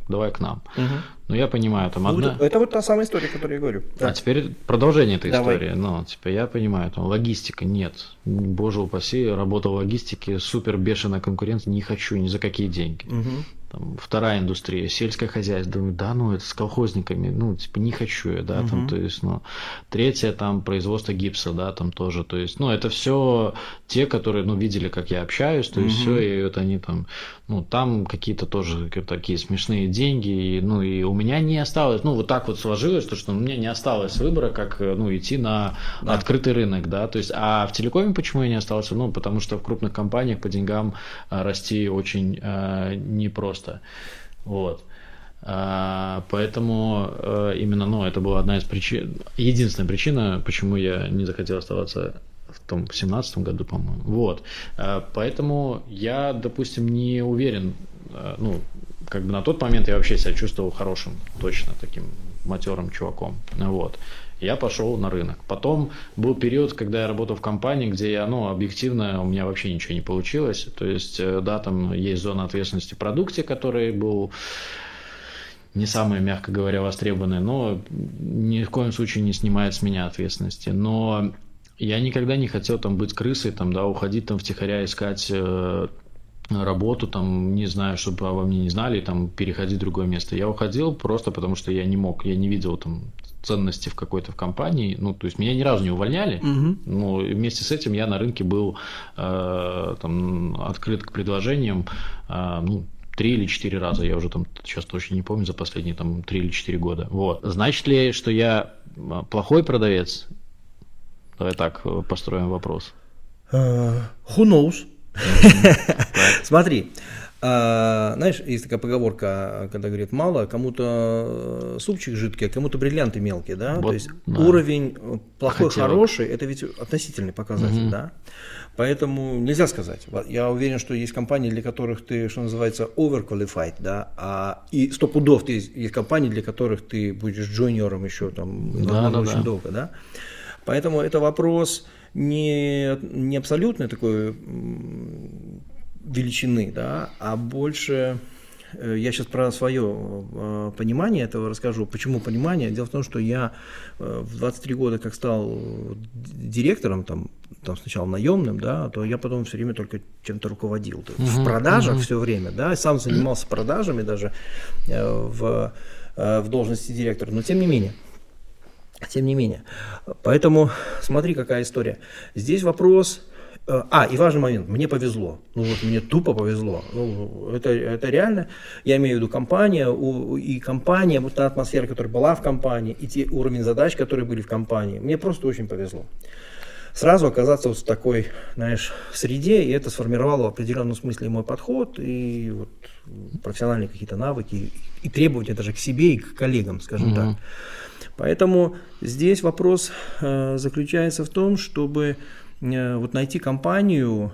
давай к нам. Угу. Ну, я понимаю, там одна... Это вот та самая история, которую я говорю. Да. А теперь продолжение этой давай. истории. Ну, типа, я понимаю, там логистика нет. Боже упаси, работа в логистике, супер бешеная конкуренция, не хочу ни за какие деньги. Угу там, вторая индустрия, сельское хозяйство, думаю, да, ну это с колхозниками, ну, типа, не хочу я, да, угу. там, то есть, ну, третье, там, производство гипса, да, там тоже, то есть, ну, это все те, которые, ну, видели, как я общаюсь, то есть, угу. все, и вот они там, ну, там какие-то тоже такие смешные деньги, и, ну, и у меня не осталось, ну, вот так вот сложилось, то, что у меня не осталось выбора, как, ну, идти на да. открытый рынок, да, то есть, а в телекоме почему я не остался, ну, потому что в крупных компаниях по деньгам а, расти очень э, непросто просто. Вот. А, поэтому а, именно, ну, это была одна из причин, единственная причина, почему я не захотел оставаться в том семнадцатом году, по-моему. Вот. А, поэтому я, допустим, не уверен, а, ну, как бы на тот момент я вообще себя чувствовал хорошим, точно таким матерым чуваком. Вот я пошел на рынок. Потом был период, когда я работал в компании, где я, ну, объективно, у меня вообще ничего не получилось. То есть, э, да, там есть зона ответственности в продукте, который был не самые, мягко говоря, востребованные, но ни в коем случае не снимает с меня ответственности. Но я никогда не хотел там быть крысой, там, да, уходить там втихаря искать э, работу, там, не знаю, чтобы обо мне не знали, там, переходить в другое место. Я уходил просто потому, что я не мог, я не видел там ценности в какой-то в компании, ну, то есть меня ни разу не увольняли, угу. но вместе с этим я на рынке был э, там, открыт к предложениям, э, ну, три или четыре раза, я уже там сейчас точно не помню, за последние там три или четыре года. Вот. Значит ли, что я э, плохой продавец? Давай так э, построим вопрос. Uh, who knows? Смотри, а, знаешь, есть такая поговорка, когда говорит мало, кому-то супчик жидкий, а кому-то бриллианты мелкие, да? Вот, То есть да. уровень плохой, Хотел. хороший, это ведь относительный показатель, угу. да? Поэтому нельзя сказать. Я уверен, что есть компании, для которых ты, что называется, overqualified, да, а и сто пудов ты, есть компании, для которых ты будешь джуниором еще там, да, да, очень да. долго, да. Поэтому это вопрос не, не абсолютной такой величины, да, а больше э, я сейчас про свое э, понимание этого расскажу. Почему понимание? Дело в том, что я э, в 23 года, как стал директором, там, там сначала наемным, да, то я потом все время только чем-то руководил. Uh-huh, в продажах uh-huh. все время, да, сам занимался продажами даже в, в должности директора. Но тем не менее. Тем не менее. Поэтому смотри, какая история. Здесь вопрос... Э, а, и важный момент. Мне повезло. Ну вот мне тупо повезло. Ну, это, это реально. Я имею в виду компания, у, и компания, вот та атмосфера, которая была в компании, и те уровень задач, которые были в компании. Мне просто очень повезло. Сразу оказаться вот в такой, знаешь, среде, и это сформировало в определенном смысле мой подход, и вот профессиональные какие-то навыки, и требования даже к себе и к коллегам, скажем mm-hmm. так. Поэтому здесь вопрос э, заключается в том, чтобы э, вот найти компанию,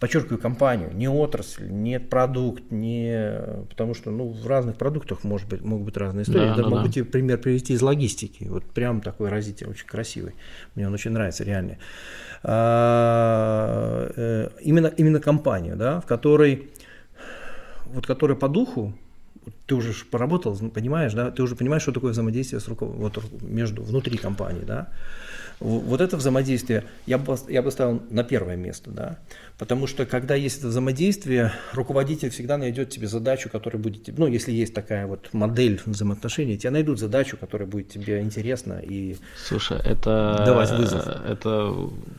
подчеркиваю компанию, не отрасль, не продукт, не потому что ну в разных продуктах может быть могут быть разные истории. Да, Я да, могу да. тебе пример привести из логистики, вот прям такой разительный, очень красивый, мне он очень нравится реально. А, э, именно именно компанию, да, в которой вот которая по духу ты уже поработал, понимаешь, да, ты уже понимаешь, что такое взаимодействие с руков... вот, между, внутри компании, да. Вот это взаимодействие я бы, я бы ставил на первое место, да. Потому что когда есть это взаимодействие, руководитель всегда найдет тебе задачу, которая будет тебе, ну, если есть такая вот модель взаимоотношений, тебе найдут задачу, которая будет тебе интересна и Слушай, это, давать вызов. Это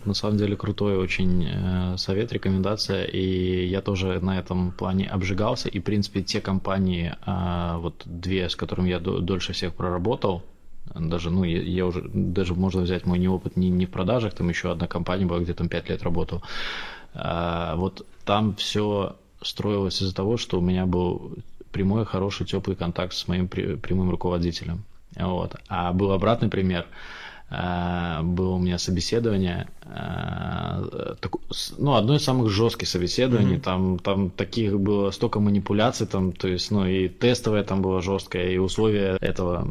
на самом деле крутой очень э, совет, рекомендация, и я тоже на этом плане обжигался, и, в принципе, те компании, а, вот две, с которыми я дольше всех проработал, даже, ну, я, я уже, даже можно взять мой неопыт не, не в продажах, там еще одна компания была, где там 5 лет работал. А, вот там все строилось из-за того, что у меня был прямой, хороший, теплый контакт с моим прямым руководителем. Вот. А был обратный пример – было у меня собеседование, э, ну, одно из самых жестких собеседований, mm-hmm. там, там таких было столько манипуляций, там, то есть, ну, и тестовое там было жесткое, и условия этого,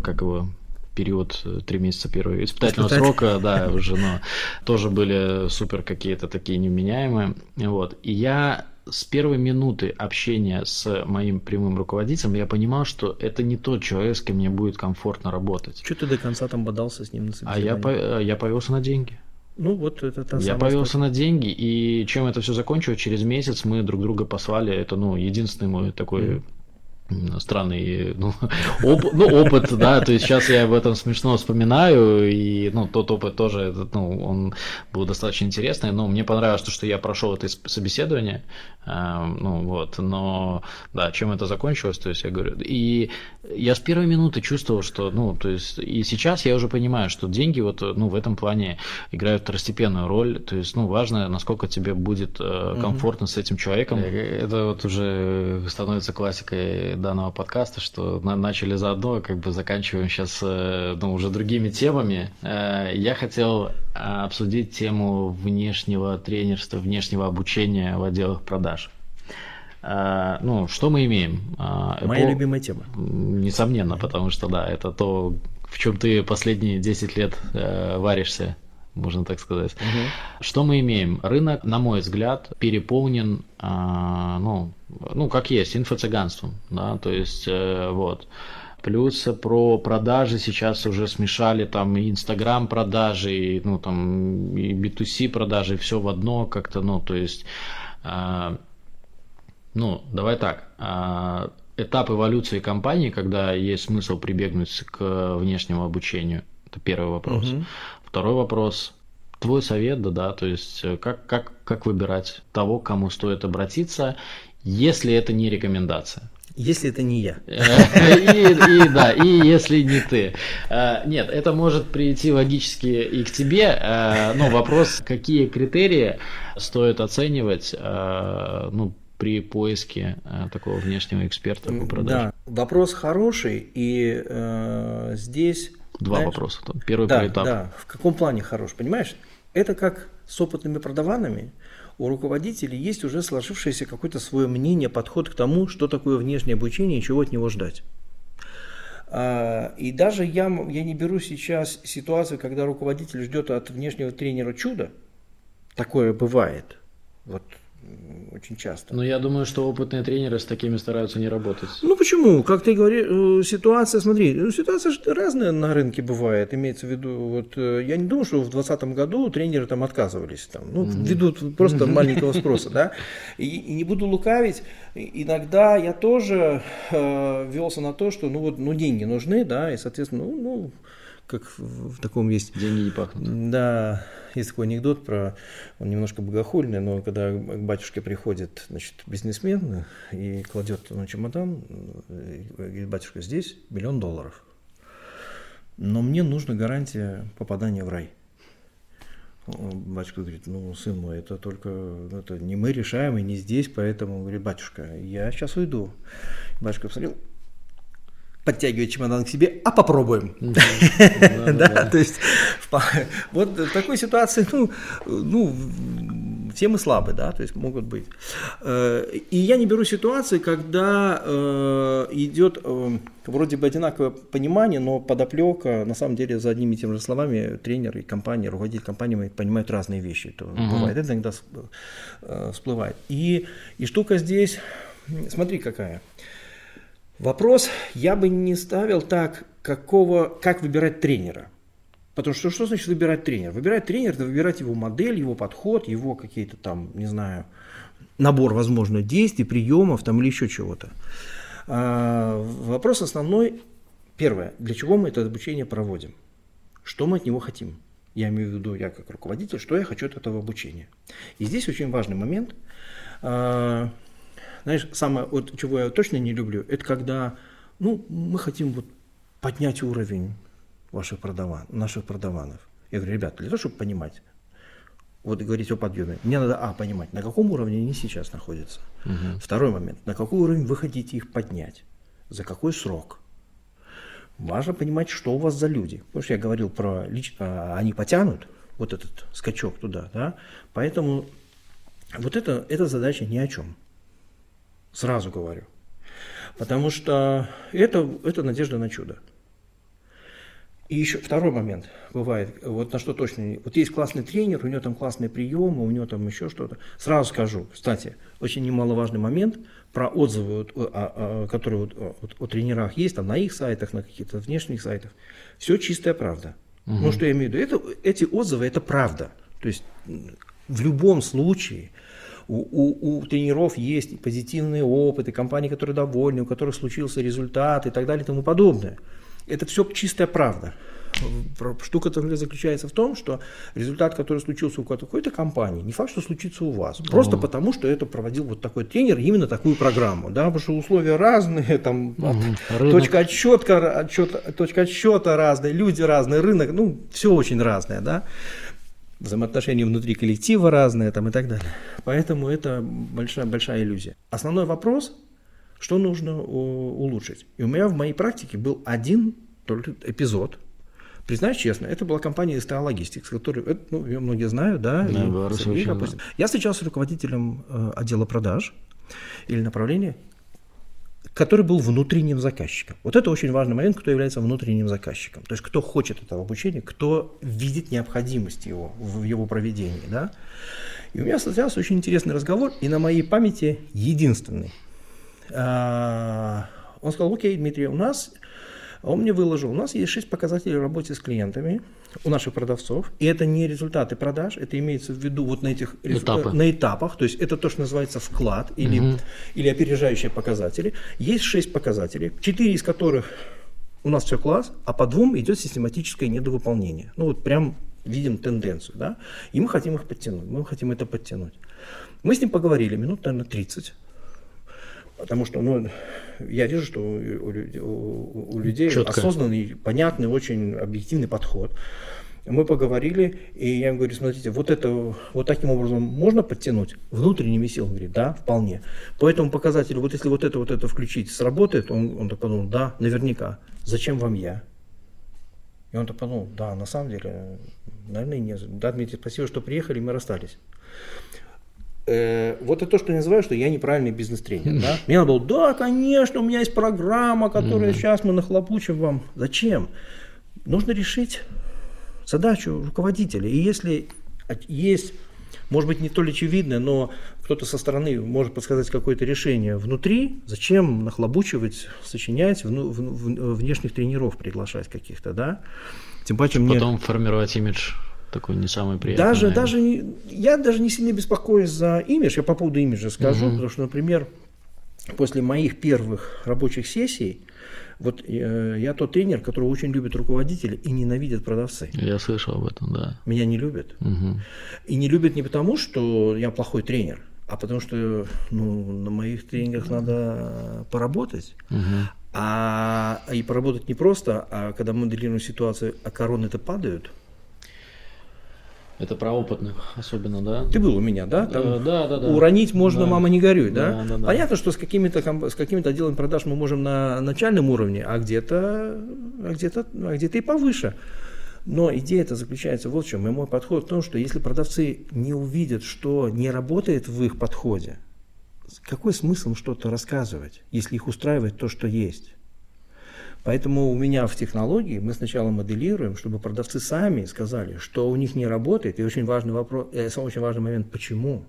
как его, период три месяца первого испытательного Испытать. срока, да, уже, но тоже были супер какие-то такие невменяемые, вот, и я с первой минуты общения с моим прямым руководителем я понимал, что это не тот человек, с кем мне будет комфортно работать. Что ты до конца там бодался с ним на А я, по, я повелся на деньги. Ну, вот это та Я повелся история. на деньги, и чем это все закончилось, через месяц мы друг друга послали. Это, ну, единственный мой такой mm странный ну, оп, ну, опыт, да, то есть сейчас я об этом смешно вспоминаю, и ну, тот опыт тоже, ну, он был достаточно интересный, но мне понравилось то, что я прошел это собеседование, э, ну, вот, но, да, чем это закончилось, то есть я говорю, и я с первой минуты чувствовал, что, ну, то есть, и сейчас я уже понимаю, что деньги вот, ну, в этом плане играют второстепенную роль, то есть, ну, важно, насколько тебе будет э, комфортно mm-hmm. с этим человеком, это вот уже становится классикой данного подкаста, что начали заодно, как бы заканчиваем сейчас э, ну, уже другими темами. Э, я хотел э, обсудить тему внешнего тренерства, внешнего обучения в отделах продаж. Ну, что мы имеем? Apple, Моя любимая тема. Несомненно, потому что, да, это то, в чем ты последние 10 лет варишься можно так сказать. Угу. Что мы имеем? Рынок, на мой взгляд, переполнен, а, ну, ну, как есть, инфо-цыганством, да, то есть, э, вот. Плюс про продажи сейчас уже смешали там и Инстаграм продажи, и, ну, там, и B2C продажи, все в одно как-то, ну, то есть, э, ну, давай так, э, этап эволюции компании, когда есть смысл прибегнуть к внешнему обучению, это первый вопрос. Угу. Второй вопрос. Твой совет, да, да, то есть э, как, как, как выбирать того, к кому стоит обратиться, если это не рекомендация. Если это не я. И, и да, и если не ты. Э, нет, это может прийти логически и к тебе, э, но вопрос, какие критерии стоит оценивать, ну, при поиске такого внешнего эксперта по продаже? Да, вопрос хороший, и э, здесь Два Знаешь? вопроса. Там, первый да, этап. Да, в каком плане хорош, понимаешь? Это как с опытными продаванами. У руководителей есть уже сложившееся какое-то свое мнение, подход к тому, что такое внешнее обучение и чего от него ждать. А, и даже я, я не беру сейчас ситуацию, когда руководитель ждет от внешнего тренера чуда. Такое бывает. Вот очень часто. Но я думаю, что опытные тренеры с такими стараются не работать. Ну почему? Как ты говоришь, э, ситуация, смотри, ну, ситуация же разная на рынке бывает, имеется в виду, вот э, я не думаю, что в 2020 году тренеры там отказывались, там, ну, mm-hmm. ввиду просто маленького спроса, да, и, и не буду лукавить, иногда я тоже э, велся на то, что, ну вот, ну деньги нужны, да, и, соответственно, ну, ну как в таком есть... Деньги не пахнут. Да, есть такой анекдот про, он немножко богохульный, но когда к батюшке приходит значит, бизнесмен и кладет на чемодан, говорит, батюшка, здесь миллион долларов. Но мне нужна гарантия попадания в рай. Батюшка говорит, ну, сын мой, это только, это не мы решаем и не здесь, поэтому, говорит, батюшка, я сейчас уйду. Батюшка посмотрел, подтягивает чемодан к себе, а попробуем. Да, то есть вот в такой ситуации, ну, ну, все мы слабы, да, то есть могут быть. Э, и я не беру ситуации, когда э, идет э, вроде бы одинаковое понимание, но подоплека, на самом деле, за одними и теми же словами тренер и компания, руководитель компании понимают разные вещи. То бывает, это иногда всплывает. И, и штука здесь, смотри какая – Вопрос я бы не ставил так, какого, как выбирать тренера. Потому что что значит выбирать тренера? Выбирать тренера – это выбирать его модель, его подход, его какие-то там, не знаю, набор, возможно, действий, приемов там, или еще чего-то. А, вопрос основной, первое, для чего мы это обучение проводим? Что мы от него хотим? Я имею в виду, я как руководитель, что я хочу от этого обучения. И здесь очень важный момент а, – знаешь, самое, вот чего я точно не люблю, это когда, ну, мы хотим вот поднять уровень ваших продаван, наших продаванов. Я говорю, ребята, для того, чтобы понимать, вот говорить о подъеме, мне надо, а, понимать, на каком уровне они сейчас находятся. Угу. Второй момент, на какой уровень вы хотите их поднять, за какой срок. Важно понимать, что у вас за люди. Потому что я говорил про лично, они потянут вот этот скачок туда, да, поэтому вот это, эта задача ни о чем. Сразу говорю. Потому что это, это надежда на чудо. И еще второй момент бывает, вот на что точно, вот есть классный тренер, у него там классные приемы, у него там еще что-то. Сразу скажу, кстати, очень немаловажный момент про отзывы, которые вот, вот, о тренерах есть, там на их сайтах, на каких-то внешних сайтах. Все чистая правда. Угу. Ну, что я имею в виду? Это, эти отзывы – это правда. То есть в любом случае – у, у, у тренеров есть позитивные опыты, компании, которые довольны, у которых случился результат и так далее и тому подобное. Это все чистая правда. Штука заключается в том, что результат, который случился у какой-то компании, не факт, что случится у вас. Просто угу. потому, что это проводил вот такой тренер именно такую программу. Да, потому что условия разные, там, угу. точка, отсчета, отчет, точка отсчета разная, люди разные, рынок, ну, все очень разное. Да взаимоотношения внутри коллектива разные там и так далее. Поэтому это большая, большая иллюзия. Основной вопрос, что нужно улучшить. И у меня в моей практике был один только эпизод. Признаюсь честно, это была компания STA Logistics, которую ну, ее многие знают, да, да и Сергей, да. Я встречался с руководителем э, отдела продаж или направления, который был внутренним заказчиком. Вот это очень важный момент, кто является внутренним заказчиком. То есть кто хочет этого обучения, кто видит необходимость его в его проведении. Да? И у меня состоялся очень интересный разговор, и на моей памяти единственный. А, он сказал, окей, Дмитрий, у нас, он мне выложил, у нас есть шесть показателей работы с клиентами у наших продавцов, и это не результаты продаж, это имеется в виду вот на этих Этапы. на этапах, то есть это то, что называется вклад или, угу. или опережающие показатели. Есть шесть показателей, четыре из которых у нас все класс, а по двум идет систематическое недовыполнение. Ну вот прям видим тенденцию, да, и мы хотим их подтянуть, мы хотим это подтянуть. Мы с ним поговорили минут, наверное, 30, потому что, ну, я вижу, что у, у, у людей Четко. осознанный, понятный, очень объективный подход. Мы поговорили, и я ему говорю, смотрите, вот это вот таким образом можно подтянуть внутренними силами? Он говорит, да, вполне. По этому показателю, вот если вот это, вот это включить, сработает? Он, он так подумал, да, наверняка. Зачем вам я? И он так подумал, да, на самом деле, наверное, нет. Да, Дмитрий, спасибо, что приехали, мы расстались. Э, вот это то, что я называю, что я неправильный бизнес-тренер. Да? Мне надо было, да, конечно, у меня есть программа, которая сейчас мы нахлопучим вам. Зачем? Нужно решить задачу руководителя. И если есть может быть, не столь очевидное, но кто-то со стороны может подсказать какое-то решение внутри, зачем нахлобучивать, сочинять, вну, в, в, внешних тренеров приглашать каких-то, да? Тем паче мне... Потом формировать имидж такой не самый приятный. Даже, даже, я даже не сильно беспокоюсь за имидж, я по поводу имиджа скажу, угу. потому что, например, после моих первых рабочих сессий, вот э, я тот тренер, которого очень любят руководители и ненавидят продавцы. Я слышал об этом, да. Меня не любят. Угу. И не любят не потому, что я плохой тренер, а потому что ну, на моих тренингах надо поработать. Угу. А и поработать не просто, а когда моделируем ситуацию, а короны-то падают – это про опытных особенно, да? Ты был у меня, да? Там э, да, да, да. Уронить можно, да. мама не горюй, да? Да, да, да? Понятно, что с какими-то с какими-то отделами продаж мы можем на начальном уровне, а где-то, а где-то, а где-то и повыше. Но идея это заключается вот в чем. И мой подход в том, что если продавцы не увидят, что не работает в их подходе, какой смысл что-то рассказывать, если их устраивает то, что есть? Поэтому у меня в технологии мы сначала моделируем, чтобы продавцы сами сказали, что у них не работает. И очень важный вопрос, э, очень важный момент, почему.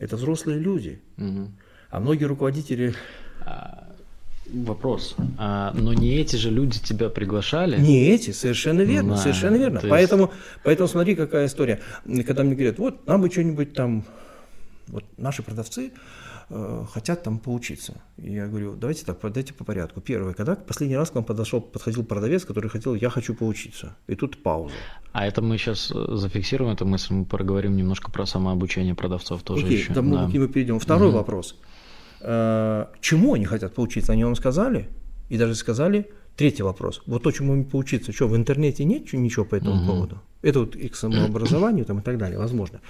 Это взрослые люди. Угу. А многие руководители... А, вопрос. А, но не эти же люди тебя приглашали? Не эти, совершенно верно, да, совершенно верно. Есть... Поэтому, поэтому смотри, какая история. Когда мне говорят, вот нам бы что-нибудь там, вот наши продавцы, Э, хотят там поучиться. И я говорю, давайте так, подайте по порядку. Первое, когда последний раз к вам подошел, подходил продавец, который хотел, я хочу поучиться. И тут пауза. А это мы сейчас э, зафиксируем эту мысль, мы проговорим немножко про самообучение продавцов тоже Окей, еще. Да, мы, да. мы перейдем. Второй угу. вопрос. Э, чему они хотят поучиться? Они вам сказали? И даже сказали, Третий вопрос. Вот то, чему им поучиться, что в интернете нет ничего по этому угу. поводу? Это вот и к самообразованию там, и так далее, возможно.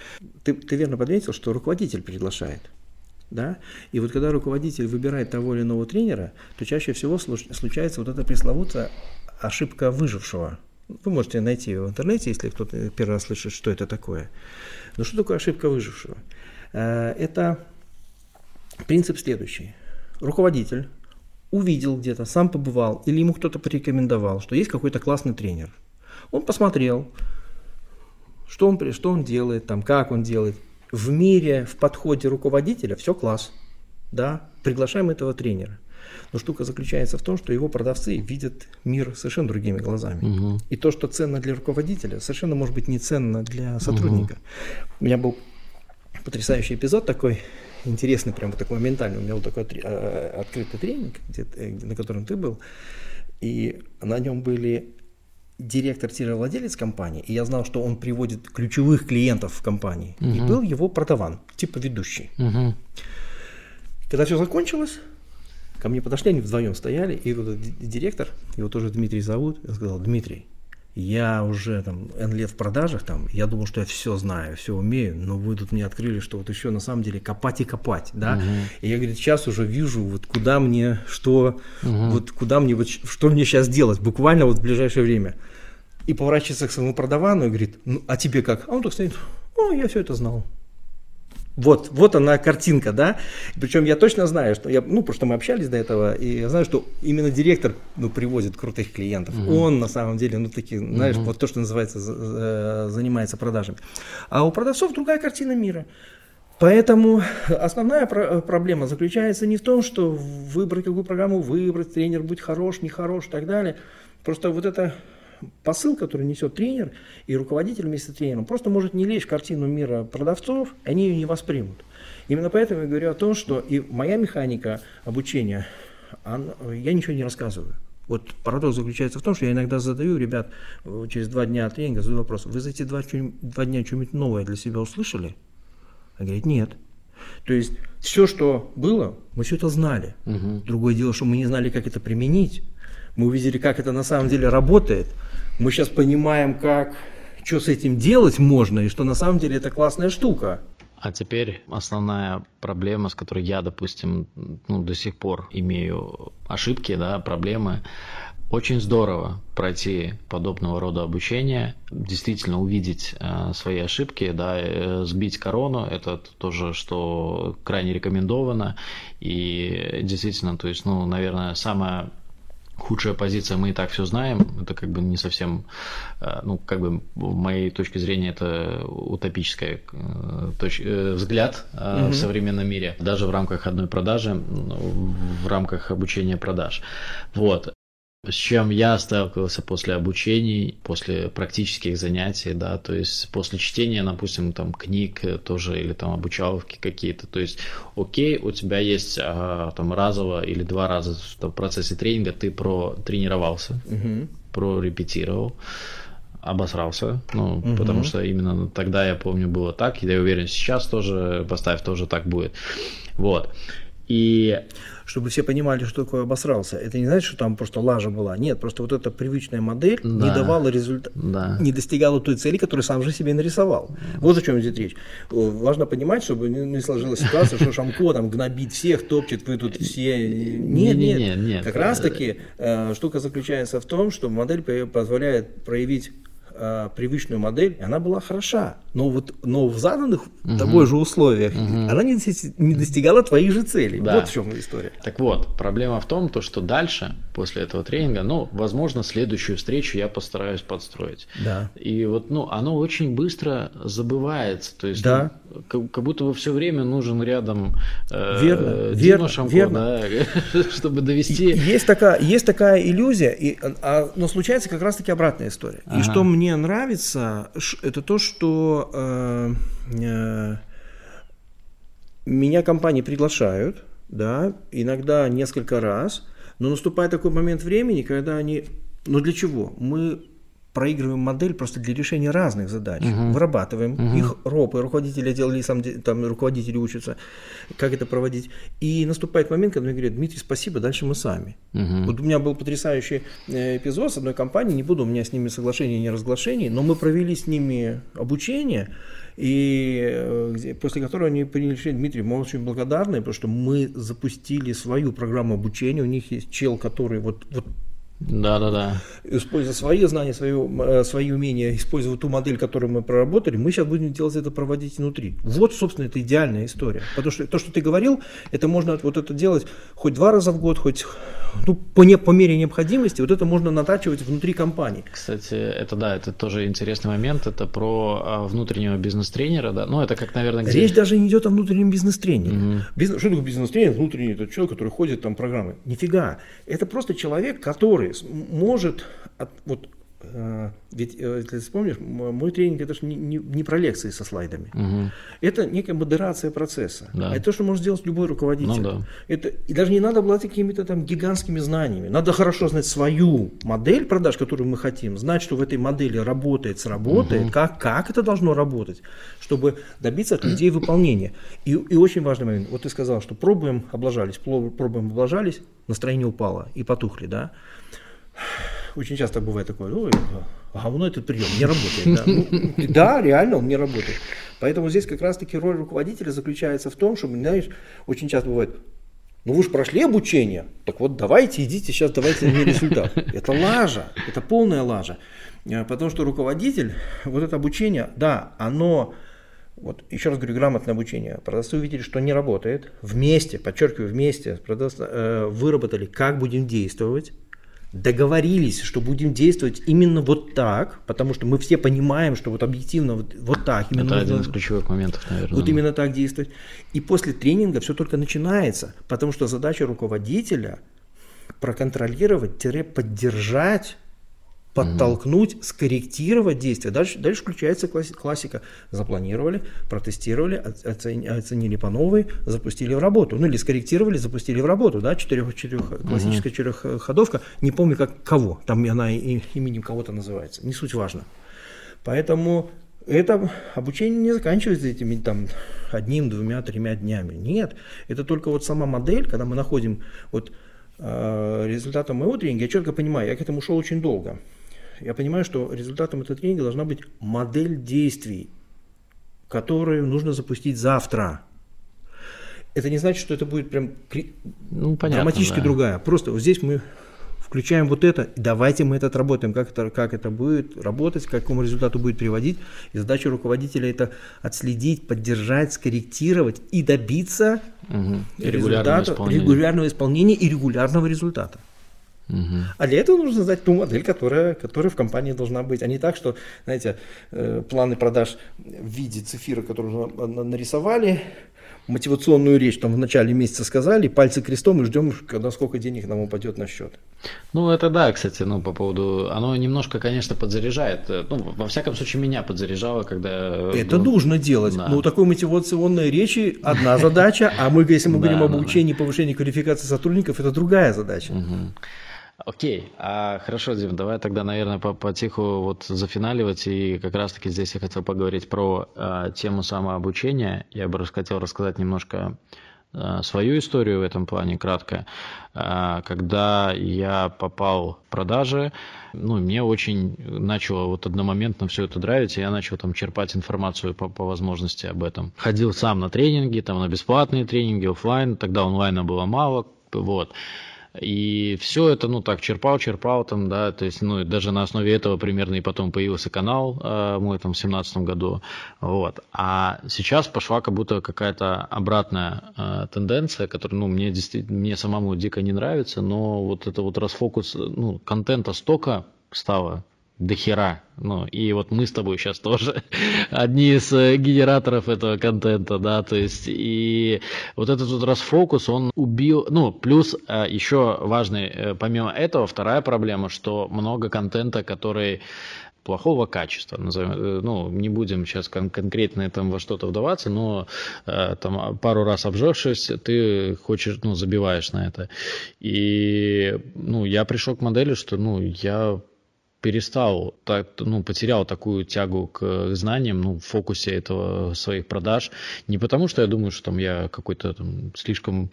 Ты, ты верно подметил, что руководитель приглашает. Да? И вот когда руководитель выбирает того или иного тренера, то чаще всего случается вот эта пресловутая ошибка выжившего. Вы можете найти в интернете, если кто-то первый раз слышит, что это такое. Но что такое ошибка выжившего? Э, это принцип следующий. Руководитель увидел где-то, сам побывал, или ему кто-то порекомендовал, что есть какой-то классный тренер. Он посмотрел, что он, что он делает, там, как он делает, в мире, в подходе руководителя все класс. Да, приглашаем этого тренера. Но штука заключается в том, что его продавцы видят мир совершенно другими глазами. Угу. И то, что ценно для руководителя, совершенно может быть не ценно для сотрудника. Угу. У меня был потрясающий эпизод такой, интересный, прям такой моментальный. У меня был такой э, открытый тренинг, э, на котором ты был. И на нем были директор-владелец компании, и я знал, что он приводит ключевых клиентов в компании, угу. и был его продаван, типа ведущий. Угу. Когда все закончилось, ко мне подошли, они вдвоем стояли, и вот директор, его тоже Дмитрий зовут, я сказал, Дмитрий, я уже там N лет в продажах, там, я думал, что я все знаю, все умею, но вы тут мне открыли, что вот еще на самом деле копать и копать, да. Угу. И я, говорит, сейчас уже вижу, вот куда мне, что, угу. вот куда мне, вот, что мне сейчас делать, буквально вот в ближайшее время. И поворачивается к своему продавану и говорит, ну, а тебе как? А он так стоит, о, я все это знал. Вот, вот она картинка, да. Причем я точно знаю, что я, ну, потому что мы общались до этого, и я знаю, что именно директор, ну, привозит крутых клиентов. Угу. Он на самом деле, ну, такие, знаешь, угу. вот то, что называется, э, занимается продажами. А у продавцов другая картина мира. Поэтому основная проблема заключается не в том, что выбрать какую программу выбрать, тренер быть хорош, не хорош и так далее. Просто вот это посыл, который несет тренер и руководитель вместе с тренером, просто может не лечь в картину мира продавцов, они ее не воспримут. Именно поэтому я говорю о том, что и моя механика обучения, она, я ничего не рассказываю. Вот парадокс заключается в том, что я иногда задаю, ребят, через два дня тренинга задаю вопрос, вы за эти два, два дня что-нибудь новое для себя услышали? Она говорит, нет. То есть все, что было, мы все это знали. Угу. Другое дело, что мы не знали, как это применить. Мы увидели, как это на самом деле работает. Мы сейчас понимаем, как, что с этим делать можно, и что на самом деле это классная штука. А теперь основная проблема, с которой я, допустим, ну, до сих пор имею ошибки, да, проблемы, очень здорово пройти подобного рода обучение, действительно увидеть э, свои ошибки, да, э, сбить корону, это тоже, что крайне рекомендовано, и действительно, то есть, ну, наверное, самая худшая позиция, мы и так все знаем, это как бы не совсем, э, ну, как бы в моей точке зрения это утопический э, точ, э, взгляд угу. в современном мире, даже в рамках одной продажи, в рамках обучения продаж. Вот. С чем я сталкивался после обучений, после практических занятий, да, то есть после чтения, допустим, там книг тоже или там обучаловки какие-то, то есть, окей, у тебя есть а, там разово или два раза в процессе тренинга ты про тренировался, угу. прорепетировал, обосрался, ну, угу. потому что именно тогда, я помню, было так, и я уверен, сейчас тоже, поставь, тоже так будет, вот, и чтобы все понимали, что такое обосрался. Это не значит, что там просто лажа была. Нет, просто вот эта привычная модель да. не давала результата, да. не достигала той цели, которую сам же себе нарисовал. Вот о чем здесь речь. Важно понимать, чтобы не сложилась ситуация, что Шамко там гнобит всех, топчет, вы тут все. Нет, нет. нет, нет. Как раз таки э, штука заключается в том, что модель позволяет проявить э, привычную модель, и она была хороша. Но вот но в заданных угу. тобой же условиях угу. она не, не достигала твоих же целей. Да. Вот в чем история. Так вот, проблема в том, то, что дальше, после этого тренинга, ну, возможно, следующую встречу я постараюсь подстроить. Да. И вот, ну, оно очень быстро забывается. То есть, да. Как, как будто бы все время нужен рядом э, верно, Дима верно, Шамко, верно. Да, чтобы довести. Есть такая, есть такая иллюзия, и, а, но случается как раз-таки обратная история. Ага. И что мне нравится, это то, что э, э, меня компании приглашают, да, иногда несколько раз, но наступает такой момент времени, когда они, ну для чего? Мы проигрываем модель просто для решения разных задач, uh-huh. вырабатываем uh-huh. их ропы, руководители делали, сам, там руководители учатся, как это проводить. И наступает момент, когда мне говорят, Дмитрий, спасибо, дальше мы сами. Uh-huh. Вот у меня был потрясающий э, эпизод с одной компанией, не буду, у меня с ними соглашения, не разглашений, но мы провели с ними обучение, и э, после которого они приняли решение, Дмитрий, мы очень благодарны, потому что мы запустили свою программу обучения, у них есть чел, который вот, вот да, да, да. Используя свои знания, свои, э, свои умения, используя ту модель, которую мы проработали, мы сейчас будем делать это, проводить внутри. Вот, собственно, это идеальная история. Потому что то, что ты говорил, это можно вот это делать хоть два раза в год, хоть ну, по, не, по мере необходимости, вот это можно натачивать внутри компании. Кстати, это да, это тоже интересный момент, это про а, внутреннего бизнес-тренера, да, ну это как, наверное, где... Речь даже не идет о внутреннем бизнес-тренере. Угу. Бизнес, что такое бизнес-тренер? Внутренний, это человек, который ходит там программы. Нифига. Это просто человек, который может от, вот Э, ведь, э, если ты вспомнишь, мой тренинг это же не, не, не про лекции со слайдами. Угу. Это некая модерация процесса. Да. Это то, что может сделать любой руководитель. Ну, да. это, и даже не надо обладать какими-то там гигантскими знаниями. Надо хорошо знать свою модель продаж, которую мы хотим, знать, что в этой модели работает, сработает, угу. как, как это должно работать, чтобы добиться от людей выполнения. И, и очень важный момент. Вот ты сказал, что пробуем, облажались, пробуем, облажались, настроение упало и потухли, да очень часто бывает такое, ой, говно этот прием не работает. Да? Ну, да, реально он не работает. Поэтому здесь как раз-таки роль руководителя заключается в том, чтобы, знаешь, очень часто бывает, ну вы же прошли обучение, так вот давайте, идите сейчас, давайте мне результат. Это лажа, это полная лажа. Потому что руководитель, вот это обучение, да, оно вот еще раз говорю, грамотное обучение. Продавцы увидели, что не работает. Вместе, подчеркиваю, вместе продавцы, э, выработали, как будем действовать. Договорились, что будем действовать именно вот так, потому что мы все понимаем, что вот объективно вот, вот так. Именно Это нужно, один из ключевых моментов, наверное. Вот именно так действовать. И после тренинга все только начинается, потому что задача руководителя проконтролировать-поддержать подтолкнуть, mm-hmm. скорректировать действия. Дальше, дальше включается классика. Запланировали, протестировали, оцени, оценили по новой, запустили в работу. Ну или скорректировали, запустили в работу. Да? Четырех, четырех. Классическая четырехходовка. Не помню как кого. Там она именем кого-то называется. Не суть важно. Поэтому это обучение не заканчивается этими там одним, двумя, тремя днями. Нет, это только вот сама модель, когда мы находим вот э, результатом моего тренинга, я четко понимаю, я к этому шел очень долго я понимаю, что результатом этого тренинга должна быть модель действий, которую нужно запустить завтра. Это не значит, что это будет прям ну, понятно, драматически да. другая. Просто вот здесь мы включаем вот это, давайте мы это отработаем, как это, как это будет работать, к какому результату будет приводить. И задача руководителя это отследить, поддержать, скорректировать и добиться угу. регулярного, исполнения. регулярного исполнения и регулярного результата. Угу. А для этого нужно знать ту модель, которая, которая в компании должна быть. А не так, что, знаете, э, планы продаж в виде цифира, которые нарисовали, мотивационную речь там в начале месяца сказали, пальцы крестом и ждем, когда сколько денег нам упадет на счет. Ну, это да, кстати, ну, по поводу... Оно немножко, конечно, подзаряжает. Ну, во всяком случае, меня подзаряжало, когда... Это ну, нужно делать. Да. Но у такой мотивационной речи одна задача, а мы, если мы говорим об обучении, повышении квалификации сотрудников, это другая задача. Окей, а хорошо, Дим, давай тогда, наверное, по потиху вот зафиналивать, и как раз-таки здесь я хотел поговорить про э, тему самообучения. Я бы хотел рассказать немножко э, свою историю в этом плане, кратко. Э, когда я попал в продажи, ну, мне очень начало вот одномоментно все это нравиться, я начал там черпать информацию по, по возможности об этом. Ходил сам на тренинги, там на бесплатные тренинги, офлайн, тогда онлайна было мало, вот. И все это, ну, так, черпал, черпал там, да, то есть, ну, даже на основе этого примерно и потом появился канал э, мой там в семнадцатом году, вот. А сейчас пошла как будто какая-то обратная э, тенденция, которая, ну, мне действительно, мне самому дико не нравится, но вот это вот расфокус, ну, контента столько стало, до хера. Ну, и вот мы с тобой сейчас тоже одни из э, генераторов этого контента, да, то есть, и вот этот вот расфокус, он убил, ну, плюс э, еще важный, э, помимо этого, вторая проблема, что много контента, который плохого качества, назовем, ну, не будем сейчас кон- конкретно там во что-то вдаваться, но э, там пару раз обжегшись, ты хочешь, ну, забиваешь на это. И, ну, я пришел к модели, что, ну, я перестал, так, ну, потерял такую тягу к знаниям, ну, в фокусе этого своих продаж. Не потому, что я думаю, что там я какой-то там слишком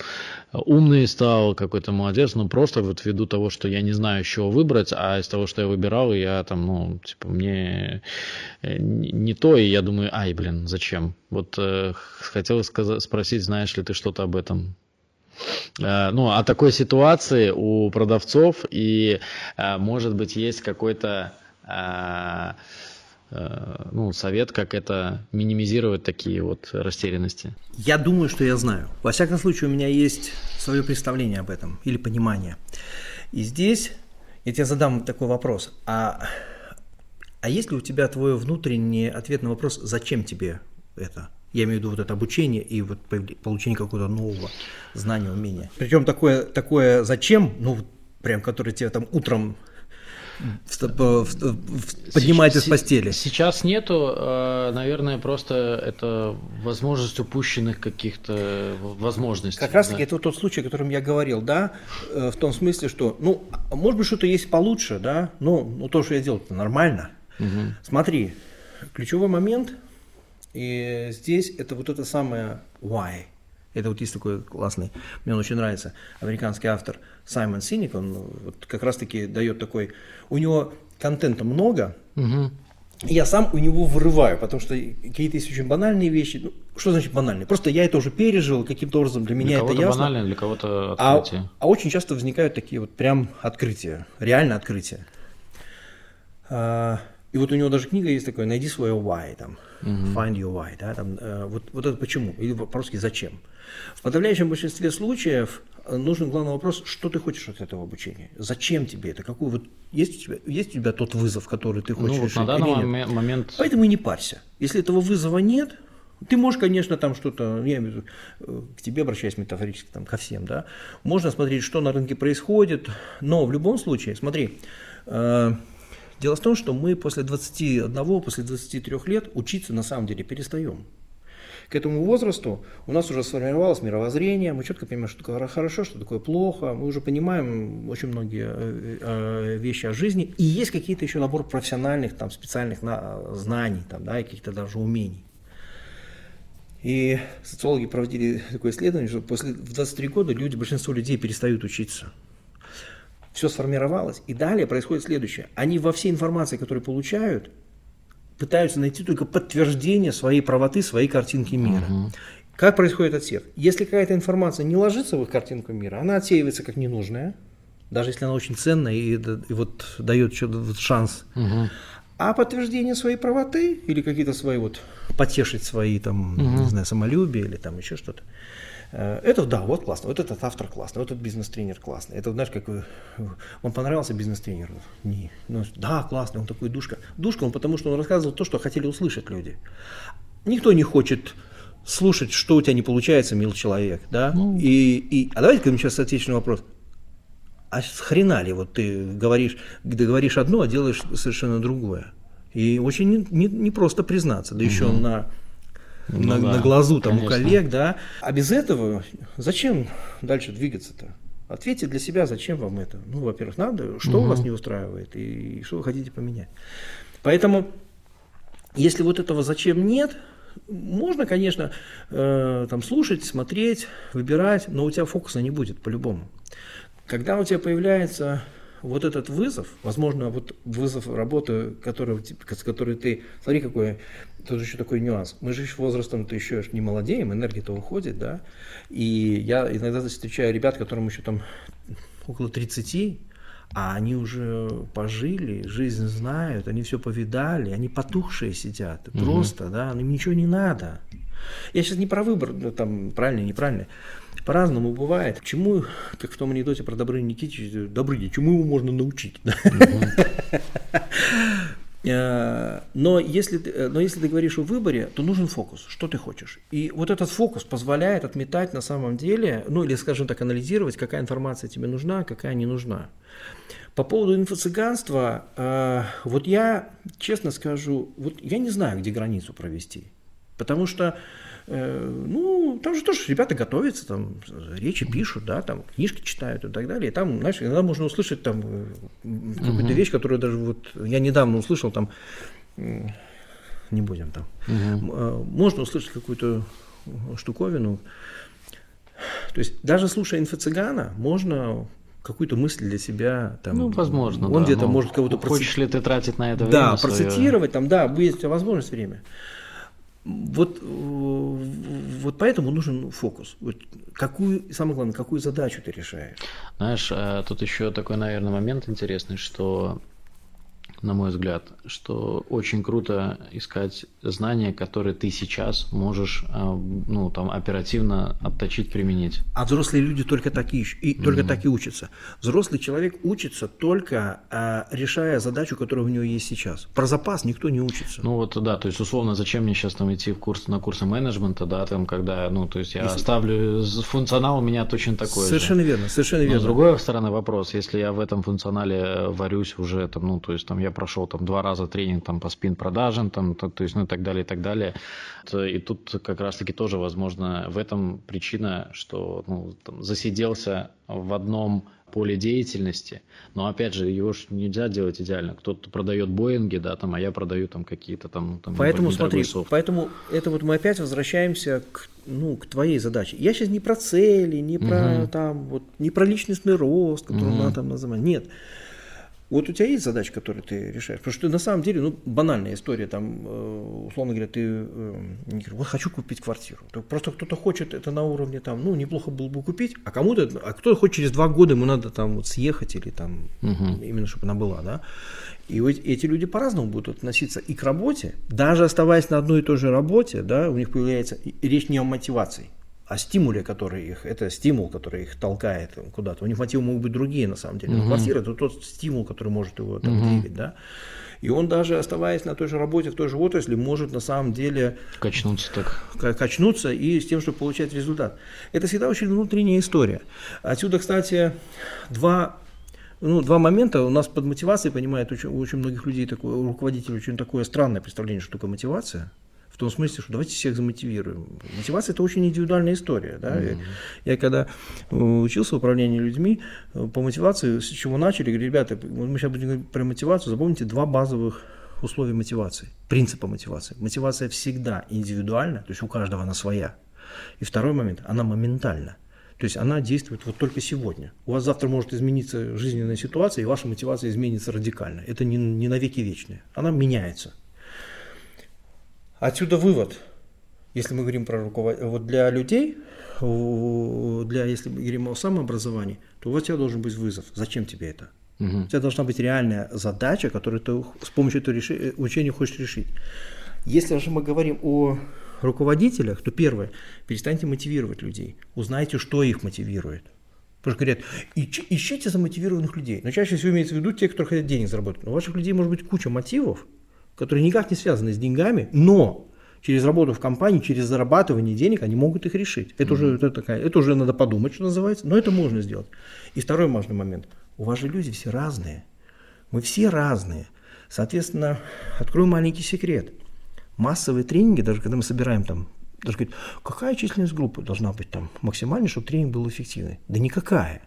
умный стал, какой-то молодец, но просто вот ввиду того, что я не знаю, с чего выбрать, а из того, что я выбирал, я там, ну, типа, мне э, не то, и я думаю, ай, блин, зачем? Вот э, хотел сказать, спросить, знаешь ли ты что-то об этом? Э, ну, о такой ситуации у продавцов и, э, может быть, есть какой-то э, ну, совет, как это минимизировать такие вот растерянности? Я думаю, что я знаю. Во всяком случае, у меня есть свое представление об этом или понимание. И здесь я тебе задам такой вопрос. А, а есть ли у тебя твой внутренний ответ на вопрос, зачем тебе это? Я имею в виду вот это обучение и вот получение какого-то нового знания, умения. Причем такое, такое зачем, ну, прям, которое тебе там утром поднимает из постели. Сейчас нету, а, наверное, просто это возможность упущенных каких-то возможностей. Как раз таки да. это тот случай, о котором я говорил, да, э, в том смысле, что, ну, может быть, что-то есть получше, да, но ну, то, что я делал, это нормально. Угу. Смотри, ключевой момент – и здесь это вот это самое why. Это вот есть такой классный, мне он очень нравится, американский автор Саймон Синик, он вот как раз-таки дает такой, у него контента много, угу. я сам у него вырываю, потому что какие-то есть очень банальные вещи. Ну, что значит банальные? Просто я это уже пережил, каким-то образом для, для меня это ясно. банально, для кого-то а, открытие. А, а очень часто возникают такие вот прям открытия, реально открытия. А, и вот у него даже книга есть такая, найди свое why там. Uh-huh. find your why, да, там, э, вот, вот это почему, или по-русски зачем. В подавляющем большинстве случаев э, нужен главный вопрос, что ты хочешь от этого обучения, зачем тебе это, какой вот, есть у тебя, есть у тебя тот вызов, который ты хочешь ну, вот решить, на данный момент... Поэтому и не парься. Если этого вызова нет, ты можешь, конечно, там что-то, я имею в виду, э, к тебе обращаясь метафорически, там, ко всем, да, можно смотреть, что на рынке происходит, но в любом случае, смотри, э, дело в том, что мы после 21, после 23 лет учиться на самом деле перестаем. К этому возрасту у нас уже сформировалось мировоззрение, мы четко понимаем, что такое хорошо, что такое плохо, мы уже понимаем очень многие э, вещи о жизни, и есть какие-то еще набор профессиональных, там, специальных знаний, там, да, и каких-то даже умений. И социологи проводили такое исследование, что после, в 23 года люди, большинство людей перестают учиться. Все сформировалось. И далее происходит следующее. Они во всей информации, которую получают, пытаются найти только подтверждение своей правоты, своей картинки мира. Угу. Как происходит отсев? Если какая-то информация не ложится в их картинку мира, она отсеивается как ненужная, даже если она очень ценная и, и вот дает шанс. Угу. А подтверждение своей правоты или какие-то свои вот потешить свои там, угу. не знаю, самолюбие или там еще что-то. Э, это да, вот классно, вот этот автор классный, вот этот бизнес-тренер классный. Это, знаешь, как он понравился бизнес-тренеру. Не, ну, да, классный, он такой душка. Душка он потому, что он рассказывал то, что хотели услышать люди. Никто не хочет слушать, что у тебя не получается, мил человек, да? Ну. И, и, а давайте сейчас соответственный вопрос а с хрена ли вот ты говоришь, ты говоришь одно, а делаешь совершенно другое. И очень не, не, не просто признаться, да угу. еще на, ну, на, да, на глазу там конечно. у коллег, да. А без этого зачем дальше двигаться-то? Ответьте для себя, зачем вам это. Ну, во-первых, надо, что угу. вас не устраивает и, и что вы хотите поменять. Поэтому, если вот этого зачем нет, можно, конечно, э, там слушать, смотреть, выбирать, но у тебя фокуса не будет по-любому. Когда у тебя появляется вот этот вызов, возможно, вот вызов работы, который, с которой ты, смотри, какой, тут еще такой нюанс. Мы же еще возрастом-то еще не молодеем, энергия-то уходит, да. И я иногда встречаю ребят, которым еще там около 30, а они уже пожили, жизнь знают, они все повидали, они потухшие сидят, угу. просто, да, им ничего не надо. Я сейчас не про выбор, там, правильно, неправильно. По-разному бывает. Чему, как в том анекдоте про Добрыню Никитича, Добрыня, чему его можно научить? Э, но если, ты, э, но если ты говоришь о выборе, то нужен фокус. Что ты хочешь? И вот этот фокус позволяет отметать на самом деле, ну или, скажем так, анализировать, какая информация тебе нужна, какая не нужна. По поводу инфо-цыганства, э, вот я честно скажу, вот я не знаю, где границу провести. Потому что ну, там же тоже ребята готовятся, там речи пишут, да, там книжки читают и так далее. И там, знаешь, иногда можно услышать там э, какую-то вещь, которую даже вот я недавно услышал там, не будем там, угу. можно услышать какую-то штуковину. То есть даже слушая инфо-цыгана, можно какую-то мысль для себя там. Ну, возможно. Он да, где-то может кого-то Хочешь процит... ли ты тратить на это время? Да, процитировать, свое... там, да, будет возможность время. Вот, вот поэтому нужен фокус. Вот какую, самое главное, какую задачу ты решаешь. Знаешь, э, тут еще такой, наверное, момент интересный, что на мой взгляд, что очень круто искать знания, которые ты сейчас можешь а, ну, там, оперативно отточить, применить. А взрослые люди только так и, только mm-hmm. так и учатся. Взрослый человек учится только а, решая задачу, которая у него есть сейчас. Про запас никто не учится. Ну вот да, то есть условно, зачем мне сейчас там идти в курс, на курсы менеджмента, да, там, когда, ну, то есть я если... оставлю функционал у меня точно такой Совершенно же. верно, совершенно верно. Но с другой стороны вопрос, если я в этом функционале варюсь уже, там, ну, то есть там я прошел там два раза тренинг там по спин продажам, там, то, то есть, ну и так далее, и так далее. И тут как раз-таки тоже, возможно, в этом причина, что ну, там, засиделся в одном поле деятельности, но опять же его же нельзя делать идеально. Кто-то продает Боинги, да, там, а я продаю там какие-то там. там поэтому смотри, софт. поэтому это вот мы опять возвращаемся к ну к твоей задаче. Я сейчас не про цели, не про угу. там вот не про личностный рост, который угу. надо там называть. Нет. Вот у тебя есть задача, которую ты решаешь? Потому что на самом деле, ну, банальная история, там, э, условно говоря, ты э, не говоришь, вот хочу купить квартиру. Просто кто-то хочет это на уровне, там, ну, неплохо было бы купить, а кому-то, а кто-то хочет через два года, ему надо там вот съехать или там, угу. именно чтобы она была, да. И вот эти люди по-разному будут относиться и к работе, даже оставаясь на одной и той же работе, да, у них появляется речь не о мотивации, о стимуле, который их, это стимул, который их толкает куда-то. У них мотивы могут быть другие, на самом деле. Но угу. квартира – это тот стимул, который может его там, угу. двигать, да. И он даже оставаясь на той же работе, в той же отрасли, может на самом деле качнуться так. Качнуться и с тем, чтобы получать результат. Это всегда очень внутренняя история. Отсюда, кстати, два ну, два момента. У нас под мотивацией, понимает, очень, у очень многих людей, такое, у руководителей очень такое странное представление, что такое мотивация. В том смысле, что давайте всех замотивируем. Мотивация – это очень индивидуальная история. Да? Mm-hmm. Я, я когда э, учился в управлении людьми, э, по мотивации, с чего начали, говорю, ребята, мы сейчас будем говорить про мотивацию, запомните два базовых условия мотивации, принципа мотивации. Мотивация всегда индивидуальна, то есть у каждого она своя. И второй момент, она моментальна. То есть она действует вот только сегодня. У вас завтра может измениться жизненная ситуация, и ваша мотивация изменится радикально. Это не, не навеки вечное. Она меняется. Отсюда вывод, если мы говорим про руководителя, вот для людей, для, если мы говорим о самообразовании, то вот у тебя должен быть вызов. Зачем тебе это? Угу. У тебя должна быть реальная задача, которую ты с помощью этого реши, учения хочешь решить. Если же мы говорим о руководителях, то первое, перестаньте мотивировать людей. Узнайте, что их мотивирует. Потому что говорят, ищите замотивированных людей. Но чаще всего имеется в виду те, кто хотят денег заработать. Но у ваших людей может быть куча мотивов, которые никак не связаны с деньгами, но через работу в компании, через зарабатывание денег они могут их решить. Это, mm-hmm. уже, это, такая, это уже надо подумать, что называется, но это можно сделать. И второй важный момент. У вас же люди все разные. Мы все разные. Соответственно, открою маленький секрет. Массовые тренинги, даже когда мы собираем там, даже говорят, какая численность группы должна быть там максимальной, чтобы тренинг был эффективный? Да никакая.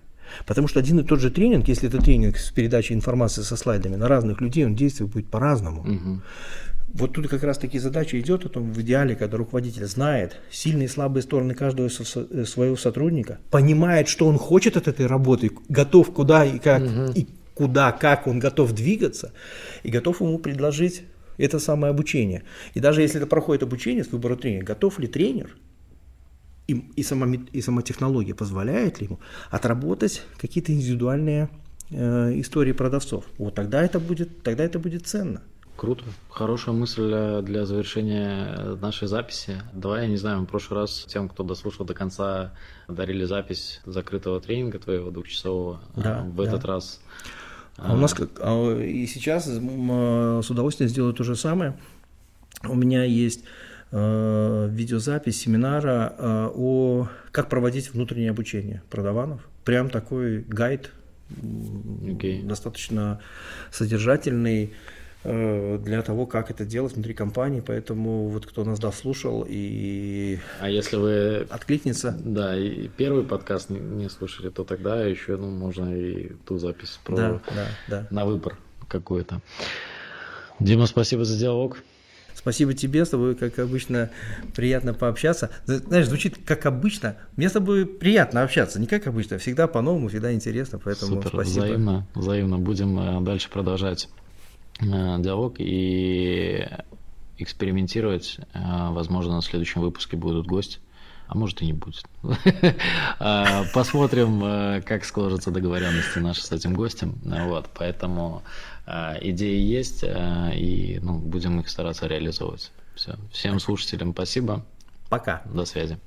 Потому что один и тот же тренинг, если это тренинг с передачей информации со слайдами на разных людей, он действует будет по-разному. Угу. Вот тут как раз такие задачи идет о том, в идеале, когда руководитель знает сильные и слабые стороны каждого э, своего сотрудника, понимает, что он хочет от этой работы, готов куда и как, угу. и куда, как он готов двигаться, и готов ему предложить это самое обучение. И даже если это проходит обучение с выбора тренера, готов ли тренер и, и, сама, и сама технология позволяет ли ему отработать какие-то индивидуальные э, истории продавцов. Вот тогда это будет, тогда это будет ценно. Круто. Хорошая мысль для завершения нашей записи. Давай, я не знаю, в прошлый раз тем, кто дослушал до конца, дарили запись закрытого тренинга твоего двухчасового. Да, в да. этот раз а у нас как, а, и сейчас с удовольствием сделаю то же самое. У меня есть э, видеозапись семинара э, о как проводить внутреннее обучение продаванов. Прям такой гайд, okay. достаточно содержательный Э, для того, как это делать внутри компании, поэтому вот кто нас дослушал и а если вы откликнется, да, и первый подкаст не, слушали, то тогда еще ну можно и ту запись про да, да, да. на выбор какой-то. Дима, спасибо за диалог. Спасибо тебе, с тобой, как обычно, приятно пообщаться. Знаешь, звучит как обычно. Мне с тобой приятно общаться, не как обычно, всегда по-новому, всегда интересно, поэтому Супер, спасибо. Взаимно, взаимно. Будем э, дальше продолжать Э, диалог и экспериментировать. Э, возможно, на следующем выпуске будут гости, а может и не будет. Посмотрим, как сложатся договоренности наши с этим гостем. Вот, поэтому идеи есть, и ну, будем их стараться реализовывать. Все. Всем слушателям спасибо. Пока. До связи.